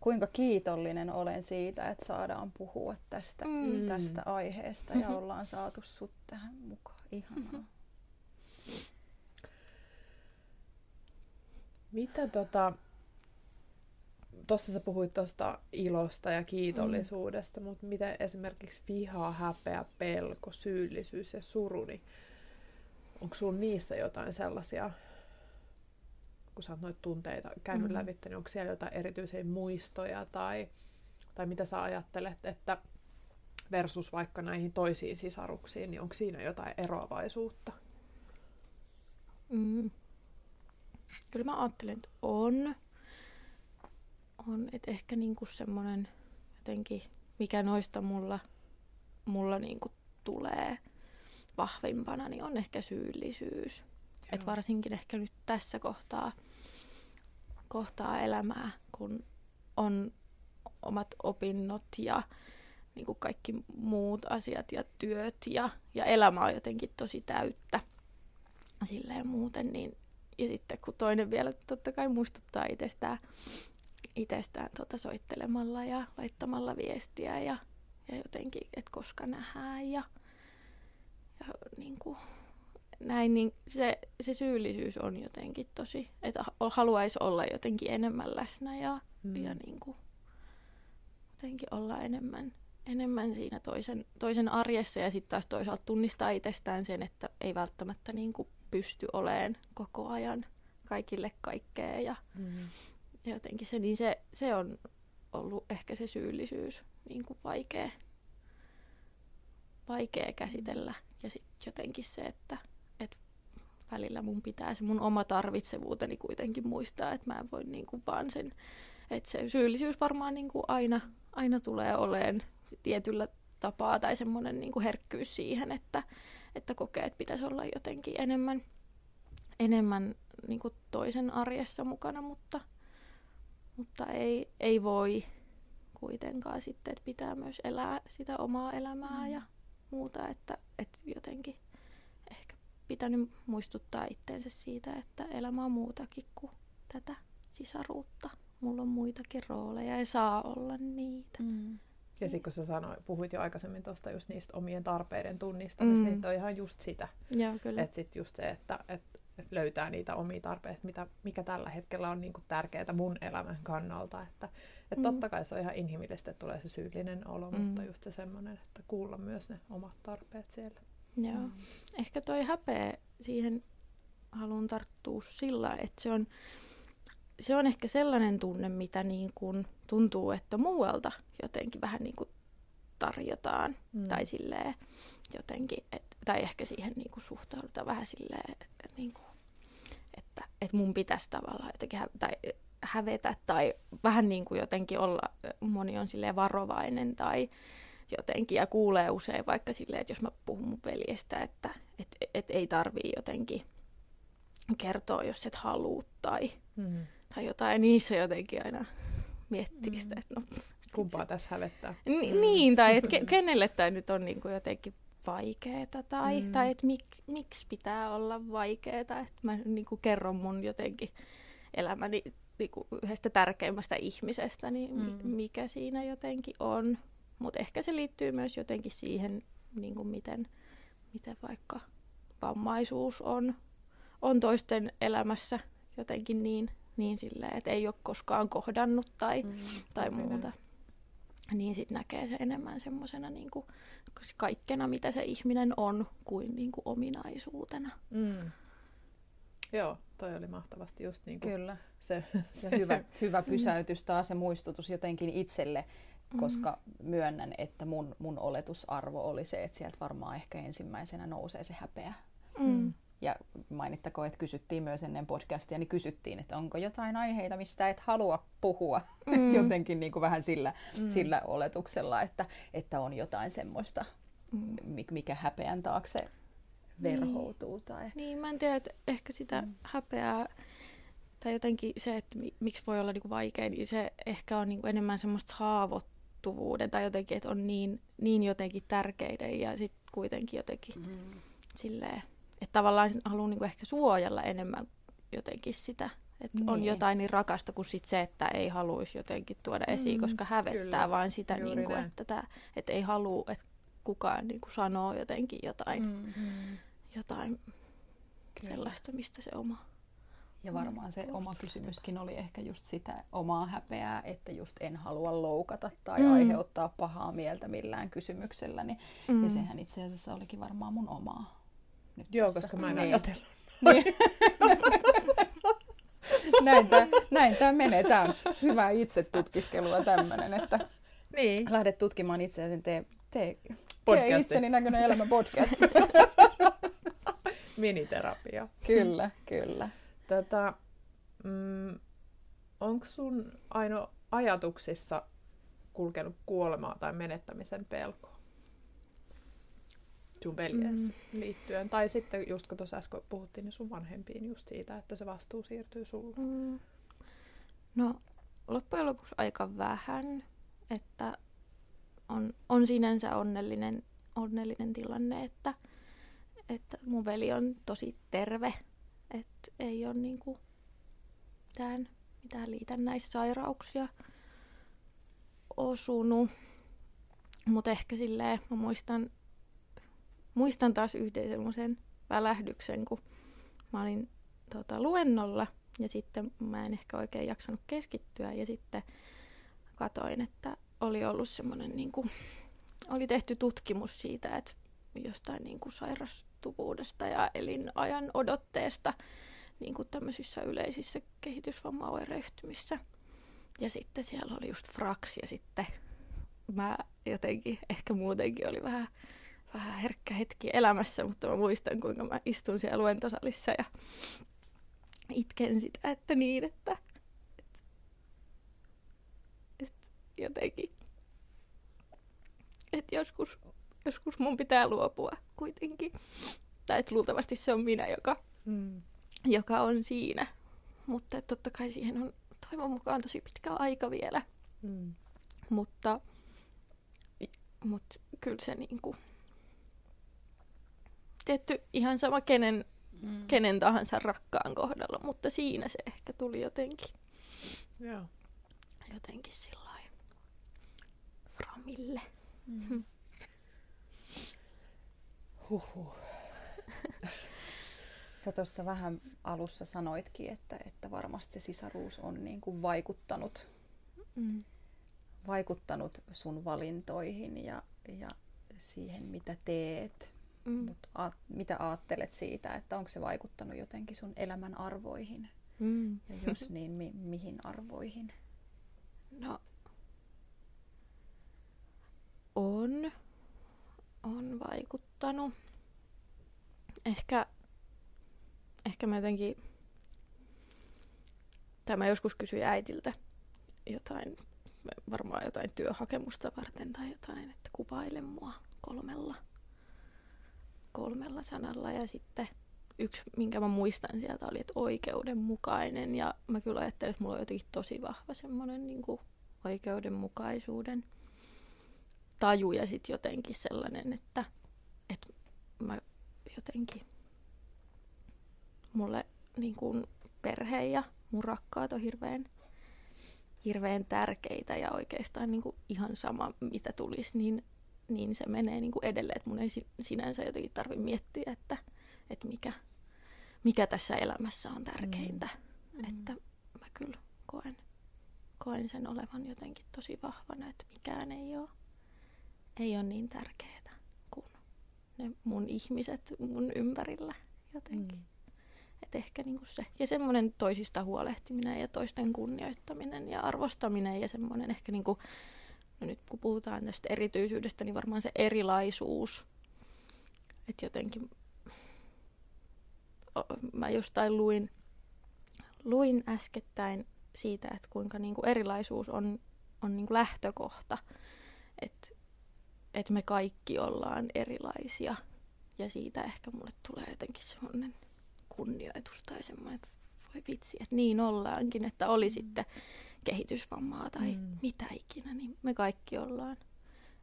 Speaker 1: kuinka kiitollinen olen siitä, että saadaan puhua tästä,
Speaker 3: Mm.
Speaker 1: tästä aiheesta ja ollaan saatu sut tähän mukaan. Ihanaa. *laughs*
Speaker 2: Mitä tota... Tuossa sä puhuit tuosta ilosta ja kiitollisuudesta, mm. mutta miten esimerkiksi viha, häpeä, pelko, syyllisyys ja suru, niin onko sulla niissä jotain sellaisia, kun sä oot noita tunteita käynyt
Speaker 1: Mm.
Speaker 2: mm. lävitse, niin onko siellä jotain erityisiä muistoja tai, tai mitä sä ajattelet, että versus vaikka näihin toisiin sisaruksiin, niin onko siinä jotain eroavaisuutta?
Speaker 3: Mm. Kyllä mä ajattelen, että on. On, että ehkä niinku semmoinen jotenkin, mikä noista mulla, mulla niinku tulee vahvimpana, niin on ehkä syyllisyys. Et varsinkin ehkä nyt tässä kohtaa, kohtaa elämää, kun on omat opinnot ja niin kuin kaikki muut asiat ja työt ja, ja elämä on jotenkin tosi täyttä silleen muuten, niin ja sitten kun toinen vielä totta kai muistuttaa itsestään, itsestään tota soittelemalla ja laittamalla viestiä ja, ja jotenkin, että koska nähdään ja, ja niin kuin, näin, niin se, se syyllisyys on jotenkin tosi, että haluaisi olla jotenkin enemmän läsnä ja, mm. ja niin kuin, jotenkin olla enemmän, enemmän siinä toisen, toisen arjessa ja sitten taas toisaalta tunnistaa itsestään sen, että ei välttämättä niin kuin pysty olemaan koko ajan kaikille kaikkea ja,
Speaker 2: Mm.
Speaker 3: Jotenkin se, niin se, se on ollut ehkä se syyllisyys niin kuin vaikea, vaikea käsitellä. Ja sitten jotenkin se, että, että välillä mun pitää se mun oma tarvitsevuuteni kuitenkin muistaa, että mä en voi niin kuin vaan sen, että se syyllisyys varmaan niin kuin aina, aina tulee oleen tietyllä tapaa tai semmoinen niin kuin herkkyys siihen, että, että kokee, että pitäisi olla jotenkin enemmän, enemmän niin kuin toisen arjessa mukana, mutta, mutta ei, ei voi kuitenkaan sitten, että pitää myös elää sitä omaa elämää ja muuta, että, että jotenkin ehkä pitänyt muistuttaa itteensä siitä, että elämä on muutakin kuin tätä sisaruutta. Mulla on muitakin rooleja ja saa olla niitä.
Speaker 1: Mm.
Speaker 2: Ja sitten kun sä sanoi, puhuit jo aikaisemmin tuosta just niistä omien tarpeiden tunnistamista,
Speaker 3: Mm.
Speaker 2: niin toi on ihan just sitä.
Speaker 3: Joo, kyllä.
Speaker 2: Että sitten just se, että et, et löytää niitä omia tarpeita, mitä, mikä tällä hetkellä on niinku tärkeää mun elämän kannalta. Että et
Speaker 3: Mm.
Speaker 2: totta kai se on ihan inhimillistä, että tulee se syyllinen olo,
Speaker 3: Mm.
Speaker 2: mutta just se semmoinen, että kuulla myös ne omat tarpeet siellä.
Speaker 3: Joo.
Speaker 1: Mm.
Speaker 3: Ehkä toi häpeä, siihen haluan tarttua sillä, että se on, se on ehkä sellainen tunne, mitä niin kuin tuntuu, että muualta jotenkin vähän niin kuin tarjotaan.
Speaker 2: Mm.
Speaker 3: Tai silleen jotenkin, et, tai ehkä siihen niin kuin suhtaudutaan vähän silleen, niin kuin, että, että mun pitäisi tavallaan jotenkin hä- tai hävetä tai vähän niin kuin jotenkin olla, moni on silleen varovainen tai jotenkin ja kuulee usein vaikka silleen, että jos mä puhun mun veljestä, että et, et ei tarvii jotenkin kertoa, jos et halua tai,
Speaker 2: Mm.
Speaker 3: tai jotain, ja niissä jotenkin aina miettii
Speaker 1: Mm.
Speaker 3: sitä, että no
Speaker 2: Kumpaa tässä hävettää?
Speaker 3: Ni- niin, tai että ke- *laughs* kenelle tämä nyt on niinku jotenkin vaikeeta tai,
Speaker 2: Mm.
Speaker 3: mm. tai että mik, miksi pitää olla vaikeeta. Että mä niinku kerron mun jotenkin elämäni niinku yhdestä tärkeimmästä ihmisestä, niin
Speaker 1: Mm.
Speaker 3: mikä siinä jotenkin on. Mutta ehkä se liittyy myös jotenkin siihen, niinku miten, miten vaikka vammaisuus on, on toisten elämässä jotenkin niin, niin silleen, että ei ole koskaan kohdannut tai,
Speaker 1: Mm.
Speaker 3: tai
Speaker 2: Kyllä.
Speaker 3: Niin sitten näkee se enemmän semmoisena niinku, kaikkena, mitä se ihminen on, kuin niinku ominaisuutena.
Speaker 2: Mm. Joo, toi oli mahtavasti just niin kuin
Speaker 1: Kyllä.
Speaker 2: se. *laughs*
Speaker 1: Se hyvä, hyvä pysäytys taas ja muistutus jotenkin itselle, koska myönnän, että mun, mun oletusarvo oli se, että sieltä varmaan ehkä ensimmäisenä nousee se häpeä.
Speaker 3: Mm.
Speaker 1: Ja mainittakoon, että kysyttiin myös ennen podcastia, niin kysyttiin, että onko jotain aiheita, mistä et halua puhua. *laughs* Mm. Jotenkin niin kuin vähän sillä, mm. sillä oletuksella, että, että on jotain semmoista, mm. mikä häpeän taakse verhoutuu.
Speaker 3: Niin.
Speaker 1: Tai...
Speaker 3: Niin, mä en tiedä, että ehkä sitä mm. häpeää tai jotenkin se, että miksi voi olla niinku vaikea, niin se ehkä on niinku enemmän semmoista haavoittuvuuden tai jotenkin, että on niin, niin jotenkin tärkeiden ja sitten kuitenkin jotenkin mm. silleen, että tavallaan haluan niinku ehkä suojella enemmän jotenkin sitä, että niin. on jotain niin rakasta kuin sit se, että ei haluaisi jotenkin tuoda esiin, mm, koska hävettää kyllä. vaan sitä, niinku, että, tää, että ei halua, että kukaan niinku sanoo jotenkin jotain, mm-hmm. jotain sellaista, mistä se oma
Speaker 1: ja varmaan se oma kysymyskin oli ehkä just sitä omaa häpeää, että just en halua loukata tai mm. aiheuttaa pahaa mieltä millään kysymyksellä. Niin, mm. Ja sehän itse asiassa olikin varmaan mun omaa.
Speaker 2: Nyt Joo, tässä. koska mä en niin. ajatellut.
Speaker 1: Niin. *laughs* näin, tämä, näin tämä menee. Tämä on hyvää itsetutkiskelua tämmöinen, että niin. lähdet tutkimaan itseäsi, tee, tee, tee itseni näköinen elämä podcast. *laughs*
Speaker 2: Miniterapia.
Speaker 1: Kyllä, kyllä.
Speaker 2: Tätä, mm, onko sun aino ajatuksissa kulkenut kuolemaa tai menettämisen pelko sun veljeesi mm. liittyen? Tai sitten just kun tuossa äsken puhuttiin, niin sun vanhempiin just siitä, että se vastuu siirtyy sulle. Mm.
Speaker 3: No loppujen lopuksi aika vähän, että on, on sinänsä onnellinen, onnellinen tilanne, että, että mun veli on tosi terve että ei ole niinku mitään, mitään liitännäissairauksia osunut. Mutta ehkä silleen mä muistan, muistan taas yhden semmoisen välähdyksen, kun mä olin tota, luennolla ja sitten mä en ehkä oikein jaksanut keskittyä ja sitten katoin, että oli ollut semmoinen niin kuin, oli tehty tutkimus siitä, että jostain niin kuin sairastuvuudesta ja elinajan odotteesta niin kuin tämmöisissä yleisissä kehitysvammaoireyhtymissä. Ja sitten siellä oli just Frax ja sitten mä jotenkin, ehkä muutenkin oli vähän, vähän herkkä hetki elämässä, mutta mä muistan kuinka mä istun siellä luentosalissa ja itken sitä, että niin, että, että, että jotenkin, että joskus joskus mun pitää luopua kuitenkin. Tai että luultavasti se on minä, joka, mm. joka on siinä. Mutta totta kai siihen on toivon mukaan tosi pitkä aika vielä. Mm. Mutta, mutta kyllä se niinku... Tietty ihan sama kenen, mm. kenen tahansa rakkaan kohdalla, mutta siinä se ehkä tuli jotenkin.
Speaker 2: Joo.
Speaker 3: Jotenkin sillä framille.
Speaker 1: Mm. Huhhuh. Sä tuossa vähän alussa sanoitkin, että, että varmasti se sisaruus on niin kuin vaikuttanut, mm. vaikuttanut sun valintoihin ja, ja siihen, mitä teet. Mm. Mut a, mitä ajattelet siitä, että onko se vaikuttanut jotenkin sun elämän arvoihin? Mm. Ja jos *laughs* niin, mi, mihin arvoihin?
Speaker 3: No, on on vaikuttanut. Ehkä, ehkä mä jotenkin, tämä joskus kysyin äitiltä jotain, varmaan jotain työhakemusta varten tai jotain, että kuvaile mua kolmella, kolmella sanalla ja sitten yksi, minkä mä muistan sieltä oli, että oikeudenmukainen. Ja mä kyllä ajattelin, että mulla on jotenkin tosi vahva semmoinen niin oikeudenmukaisuuden taju ja sitten jotenkin sellainen, että, että mä jotenkin mulle niin kuin perhe ja mun rakkaat on hirveän, hirveän tärkeitä ja oikeastaan niin kuin ihan sama mitä tulisi, niin, niin se menee niin kuin edelleen, että mun ei sinänsä jotenkin tarvitse miettiä, että, että mikä, mikä tässä elämässä on tärkeintä. Mm. Että mä kyllä koen, koen sen olevan jotenkin tosi vahvana, että mikään ei ole ei ole niin tärkeää kuin ne mun ihmiset mun ympärillä jotenkin. Mm. Et ehkä niinku se. Ja semmoinen toisista huolehtiminen ja toisten kunnioittaminen ja arvostaminen ja semmoinen ehkä niinku, no nyt kun puhutaan tästä erityisyydestä, niin varmaan se erilaisuus. Että jotenkin mä jostain luin, luin äskettäin siitä, että kuinka niin kuin erilaisuus on, on niin kuin lähtökohta. Että et me kaikki ollaan erilaisia. Ja siitä ehkä mulle tulee jotenkin semmoinen kunnioitus tai semmoinen, että voi vitsi, että niin ollaankin, että oli mm. Kehitysvammaa tai mm. mitä ikinä, niin me kaikki ollaan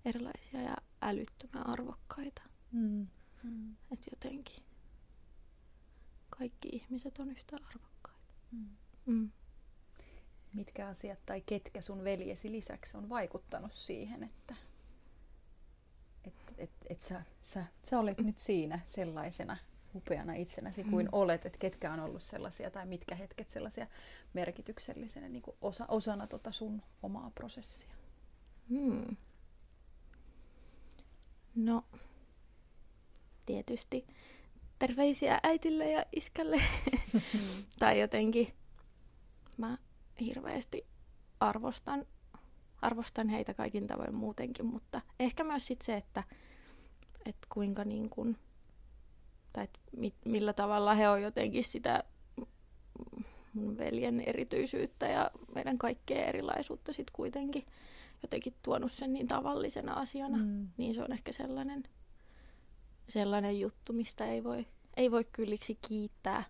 Speaker 3: erilaisia ja älyttömän arvokkaita. Mm. Mm. Että jotenkin kaikki ihmiset on yhtä arvokkaita. Mm. Mm.
Speaker 1: Mitkä asiat tai ketkä sun veljesi lisäksi on vaikuttanut siihen, että et, et, et sä, sä, sä olet nyt siinä sellaisena upeana itsenäsi kuin mm. olet, että ketkä on ollut sellaisia tai mitkä hetket sellaisia merkityksellisenä niin kuin osa, osana tota sun omaa prosessia? Hmm.
Speaker 3: No, tietysti terveisiä äitille ja iskälle. *laughs* tai jotenkin mä hirveästi arvostan, arvostan heitä kaikin tavoin muutenkin, mutta ehkä myös sit se, että, että kuinka niin kun, tai mit, millä tavalla he on jotenkin sitä mun veljen erityisyyttä ja meidän kaikkea erilaisuutta sitten kuitenkin jotenkin tuonut sen niin tavallisena asiana, mm. niin se on ehkä sellainen, sellainen juttu, mistä ei voi, ei voi kylliksi kiittää.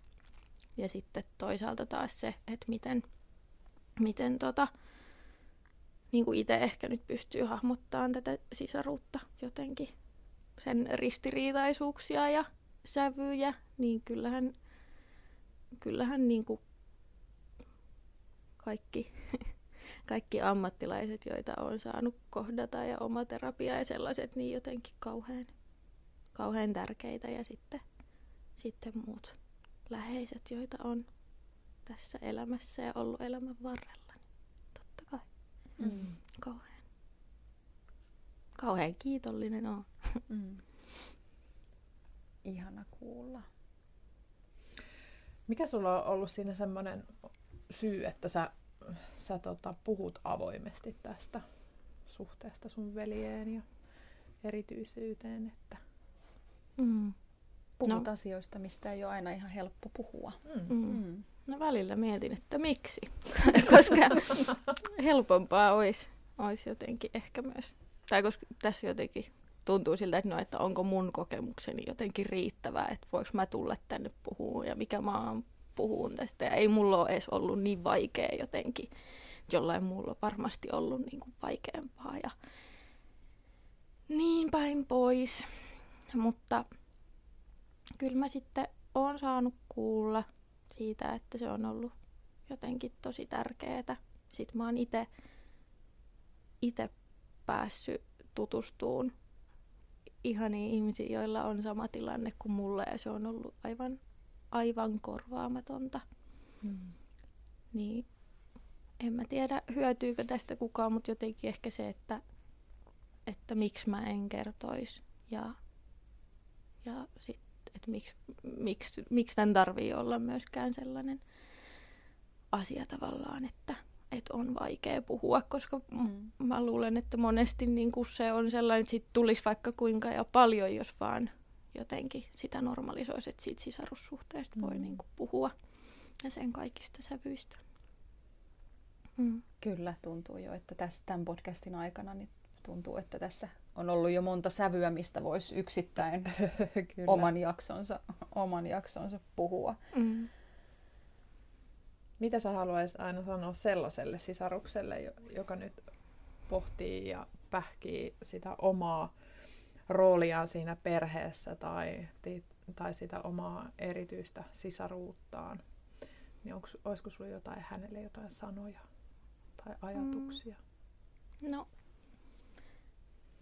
Speaker 3: Ja sitten toisaalta taas se, että miten, miten tota, niin kuin itse ehkä nyt pystyy hahmottamaan tätä sisaruutta jotenkin, sen ristiriitaisuuksia ja sävyjä, niin kyllähän, kyllähän niin kuin kaikki, *laughs* kaikki ammattilaiset, joita on saanut kohdata ja oma terapia ja sellaiset, niin jotenkin kauhean, kauhean tärkeitä. Ja sitten, sitten muut läheiset, joita on tässä elämässä ja ollut elämän varrella, niin totta kai mm. kauhean, kauhean kiitollinen on. Mm.
Speaker 1: Ihana kuulla.
Speaker 2: Mikä sulla on ollut siinä semmoinen syy, että sä, sä tota, puhut avoimesti tästä suhteesta sun veljeen ja erityisyyteen? Että...
Speaker 1: Mm. Puhut no. asioista, mistä ei ole aina ihan helppo puhua. Mm.
Speaker 3: Mm. mm. No välillä mietin, että miksi. *laughs* koska helpompaa olisi, olisi jotenkin ehkä myös. Tai koska tässä jotenkin tuntuu siltä, että, no, että onko mun kokemukseni jotenkin riittävää, että voiko mä tulla tänne puhumaan ja mikä mä oon puhuun tästä. Ja ei mulla ole edes ollut niin vaikea jotenkin. Jollain mulla on varmasti ollut niin kuin vaikeampaa ja niin päin pois. Mutta kyllä mä sitten oon saanut kuulla siitä, että se on ollut jotenkin tosi tärkeää. Sitten mä oon itse päässyt tutustuun ihaniin ihmisiin, joilla on sama tilanne kuin mulla ja se on ollut aivan, aivan korvaamatonta. Hmm. Niin en mä tiedä, hyötyykö tästä kukaan, mutta jotenkin ehkä se, että, että miksi mä en kertoisi ja, ja sit, että miksi, miksi, miksi tämän tarvii olla myöskään sellainen asia tavallaan, että, että on vaikea puhua, koska mm. mä luulen, että monesti niin kuin se on sellainen, että siitä tulisi vaikka kuinka ja paljon, jos vaan jotenkin sitä normalisoisi, että siitä sisarussuhteesta mm. voi niin kuin puhua ja sen kaikista sävyistä.
Speaker 1: Mm. Kyllä, tuntuu jo, että tässä, tämän podcastin aikana niin tuntuu, että tässä on ollut jo monta sävyä, mistä voisi yksittäin *laughs* oman, jaksonsa, oman jaksonsa puhua. Mm.
Speaker 2: Mitä sä haluaisit aina sanoa sellaiselle sisarukselle, joka nyt pohtii ja pähkii sitä omaa rooliaan siinä perheessä tai, tai sitä omaa erityistä sisaruuttaan? Niin onko, olisiko sulla jotain hänelle jotain sanoja tai ajatuksia?
Speaker 3: Mm. No,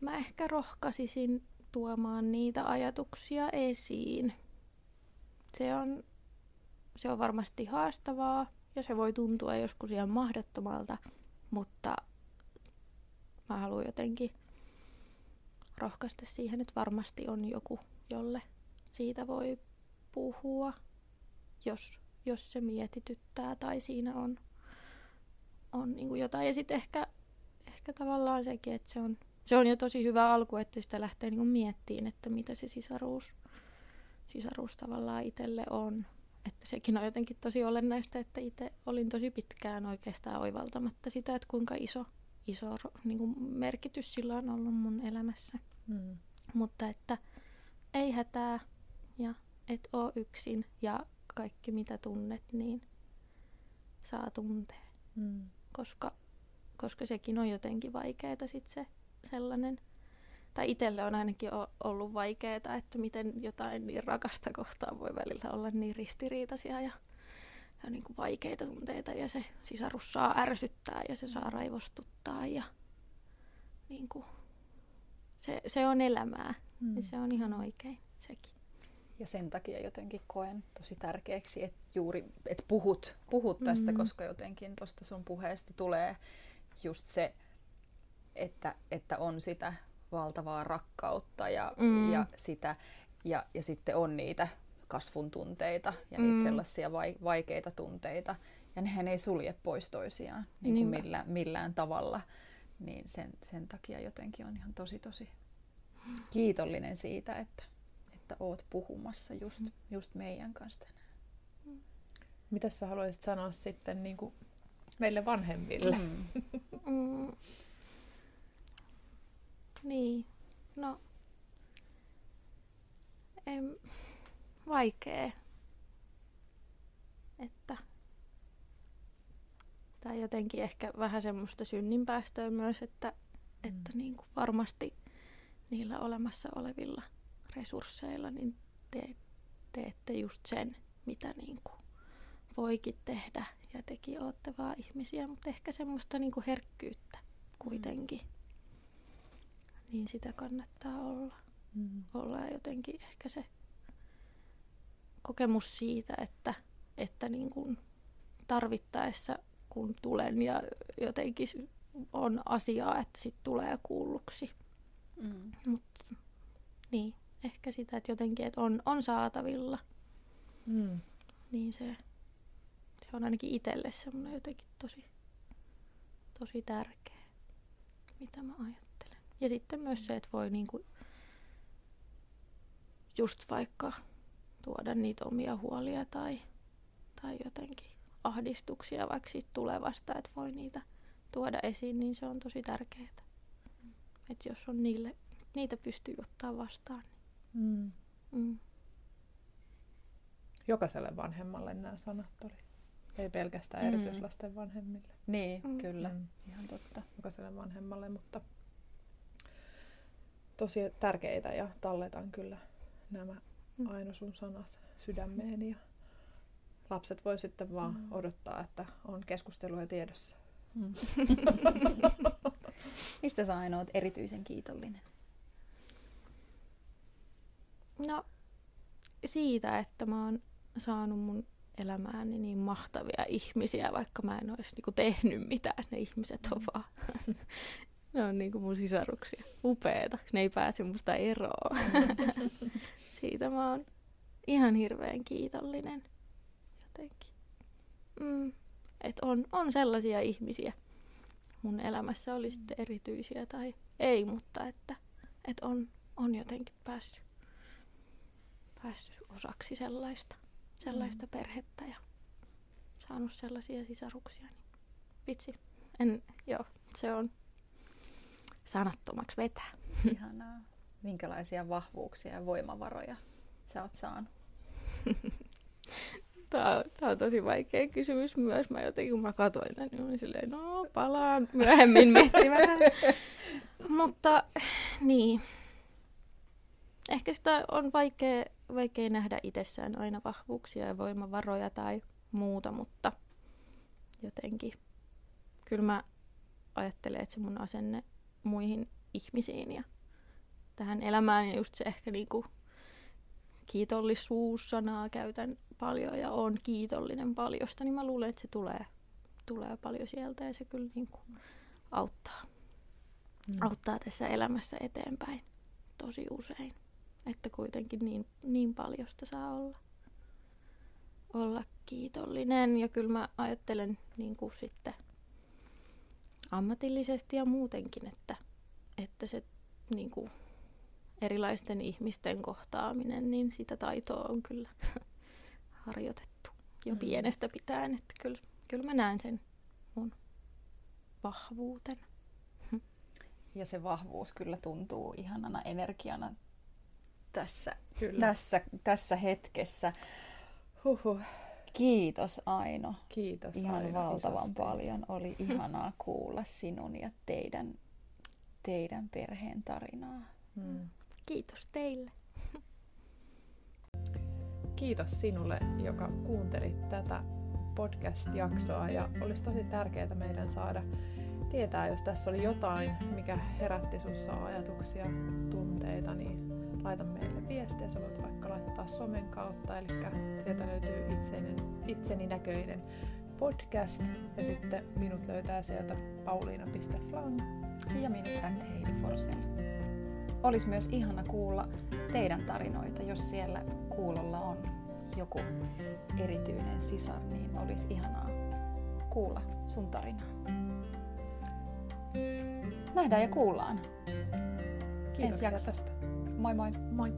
Speaker 3: mä ehkä rohkaisisin tuomaan niitä ajatuksia esiin. Se on, se on varmasti haastavaa, ja se voi tuntua joskus ihan mahdottomalta, mutta mä haluan jotenkin rohkaista siihen, että varmasti on joku, jolle siitä voi puhua, jos, jos se mietityttää tai siinä on, on niin kuin jotain. Ja sitten ehkä, ehkä tavallaan sekin, että se on, se on jo tosi hyvä alku, että sitä lähtee niin miettimään, että mitä se sisaruus sisarus tavallaan itselle on. Että sekin on jotenkin tosi olennaista, että itse olin tosi pitkään oikeastaan oivaltamatta sitä, että kuinka iso, iso niin kuin merkitys sillä on ollut mun elämässä. Mm. Mutta että ei hätää ja et oo yksin ja kaikki mitä tunnet, niin saa tuntea. Mm. Koska, koska sekin on jotenkin vaikeaa sit se sellainen, tai itselle on ainakin ollut vaikeaa, että miten jotain niin rakasta kohtaa voi välillä olla niin ristiriitaisia ja, ja niin kuin vaikeita tunteita ja se sisarus saa ärsyttää ja se saa raivostuttaa ja niin kuin, se, se on elämää mm. ja se on ihan oikein sekin.
Speaker 1: Ja sen takia jotenkin koen tosi tärkeäksi, että juuri että puhut, puhut tästä, mm-hmm. koska jotenkin tuosta sun puheesta tulee just se, että, että on sitä valtavaa rakkautta ja, mm. ja, sitä, ja, ja sitten on niitä kasvun tunteita ja niitä mm. sellaisia vaikeita tunteita. Ja nehän ei sulje pois toisiaan niin kuin millään, millään tavalla. Niin sen, sen takia jotenkin on ihan tosi tosi kiitollinen siitä, että, että oot puhumassa just, mm. just meidän kanssa tänään.
Speaker 2: Mm. Mitä sä haluaisit sanoa sitten niin kuin meille vanhemmille? Mm. Mm.
Speaker 3: Niin, no en, vaikea. Että tai jotenkin ehkä vähän semmoista synninpäästöä myös, että, mm. että niin kuin varmasti niillä olemassa olevilla resursseilla niin te, teette just sen, mitä niin kuin voikin tehdä ja tekin olette vaan ihmisiä, mutta ehkä semmoista niin kuin herkkyyttä kuitenkin. Mm niin sitä kannattaa olla. Mm. Olla jotenkin ehkä se kokemus siitä, että, että niin kuin tarvittaessa kun tulen ja jotenkin on asiaa, että sit tulee kuulluksi. Mm. Mut, niin, ehkä sitä, että jotenkin että on, on saatavilla. Mm. Niin se, se on ainakin itselle semmoinen jotenkin tosi, tosi tärkeä, mitä mä ajattelen. Ja sitten myös se, että voi niinku just vaikka tuoda niitä omia huolia tai, tai jotenkin ahdistuksia vaikka siitä tulevasta, että voi niitä tuoda esiin, niin se on tosi tärkeää. Että jos on niille, niitä pystyy ottaa vastaan. Niin. Mm. Mm.
Speaker 2: Jokaiselle vanhemmalle nämä sanat oli. Ei pelkästään mm. erityislasten vanhemmille.
Speaker 1: Niin, mm. kyllä. Mm. Ihan totta.
Speaker 2: Jokaiselle vanhemmalle, mutta tosi tärkeitä ja talletan kyllä nämä mm. aina sun sanat sydämeen ja lapset voi sitten vaan mm. odottaa, että on keskustelua tiedossa. Mm. *laughs*
Speaker 1: Mistä sä aina oot erityisen kiitollinen?
Speaker 3: No siitä, että mä oon saanut mun elämääni niin mahtavia ihmisiä, vaikka mä en olisi niinku tehnyt mitään. Ne ihmiset on mm. vaan ne on niinku mun sisaruksia. Upeeta. Ne ei pääse musta eroon. *laughs* Siitä mä oon ihan hirveän kiitollinen jotenkin. Mm. Et on, on sellaisia ihmisiä. Mun elämässä oli sitten erityisiä tai ei, mutta että et on, on jotenkin päässyt, päässyt osaksi sellaista, sellaista mm. perhettä ja saanut sellaisia sisaruksia. Niin vitsi, en, joo, se on sanattomaksi vetää.
Speaker 1: Ihanaa. Minkälaisia vahvuuksia ja voimavaroja sä oot saanut? *laughs*
Speaker 3: Tämä on, tämä on tosi vaikea kysymys myös. Mä jotenkin, kun mä katsoin tämän, niin olin silleen, no palaan myöhemmin vähän. *laughs* Mutta niin, ehkä sitä on vaikea, vaikea nähdä itsessään aina vahvuuksia ja voimavaroja tai muuta, mutta jotenkin kyllä mä ajattelen, että se mun asenne muihin ihmisiin ja tähän elämään. Ja just se ehkä niinku kiitollisuussanaa käytän paljon ja on kiitollinen paljosta, niin mä luulen, että se tulee, tulee paljon sieltä ja se kyllä niinku auttaa. Mm. Auttaa tässä elämässä eteenpäin tosi usein. Että kuitenkin niin, niin paljosta saa olla, olla kiitollinen. Ja kyllä mä ajattelen niin kuin sitten ammatillisesti ja muutenkin, että, että se niin kuin, erilaisten ihmisten kohtaaminen, niin sitä taitoa on kyllä *laughs* harjoitettu jo mm. pienestä pitäen. Että kyllä, kyllä mä näen sen mun vahvuuten.
Speaker 1: Ja se vahvuus kyllä tuntuu ihanana energiana tässä, kyllä. tässä, tässä hetkessä. Huhhuh. Kiitos Aino.
Speaker 2: Kiitos
Speaker 1: Ihan
Speaker 2: Aino,
Speaker 1: valtavan
Speaker 2: isosti.
Speaker 1: paljon. Oli *laughs* ihanaa kuulla sinun ja teidän, teidän perheen tarinaa.
Speaker 2: Mm.
Speaker 3: Kiitos teille.
Speaker 2: Kiitos sinulle, joka kuuntelit tätä podcast-jaksoa ja olisi tosi tärkeää meidän saada tietää, jos tässä oli jotain, mikä herätti sinussa ajatuksia, tunteita, niin laita meille viestiä. Sä voit vaikka laittaa somen kautta, eli sieltä löytyy itseni, itseni näköinen podcast ja sitten minut löytää sieltä pauliina.flang.
Speaker 1: Ja minut at Heidi Forsell. Olisi myös ihana kuulla teidän tarinoita, jos siellä kuulolla on joku erityinen sisar, niin olisi ihanaa kuulla sun tarinaa. Nähdään ja kuullaan.
Speaker 2: Kiitoksia
Speaker 1: jakso.
Speaker 2: tästä.
Speaker 1: Moi moi!
Speaker 2: Moi!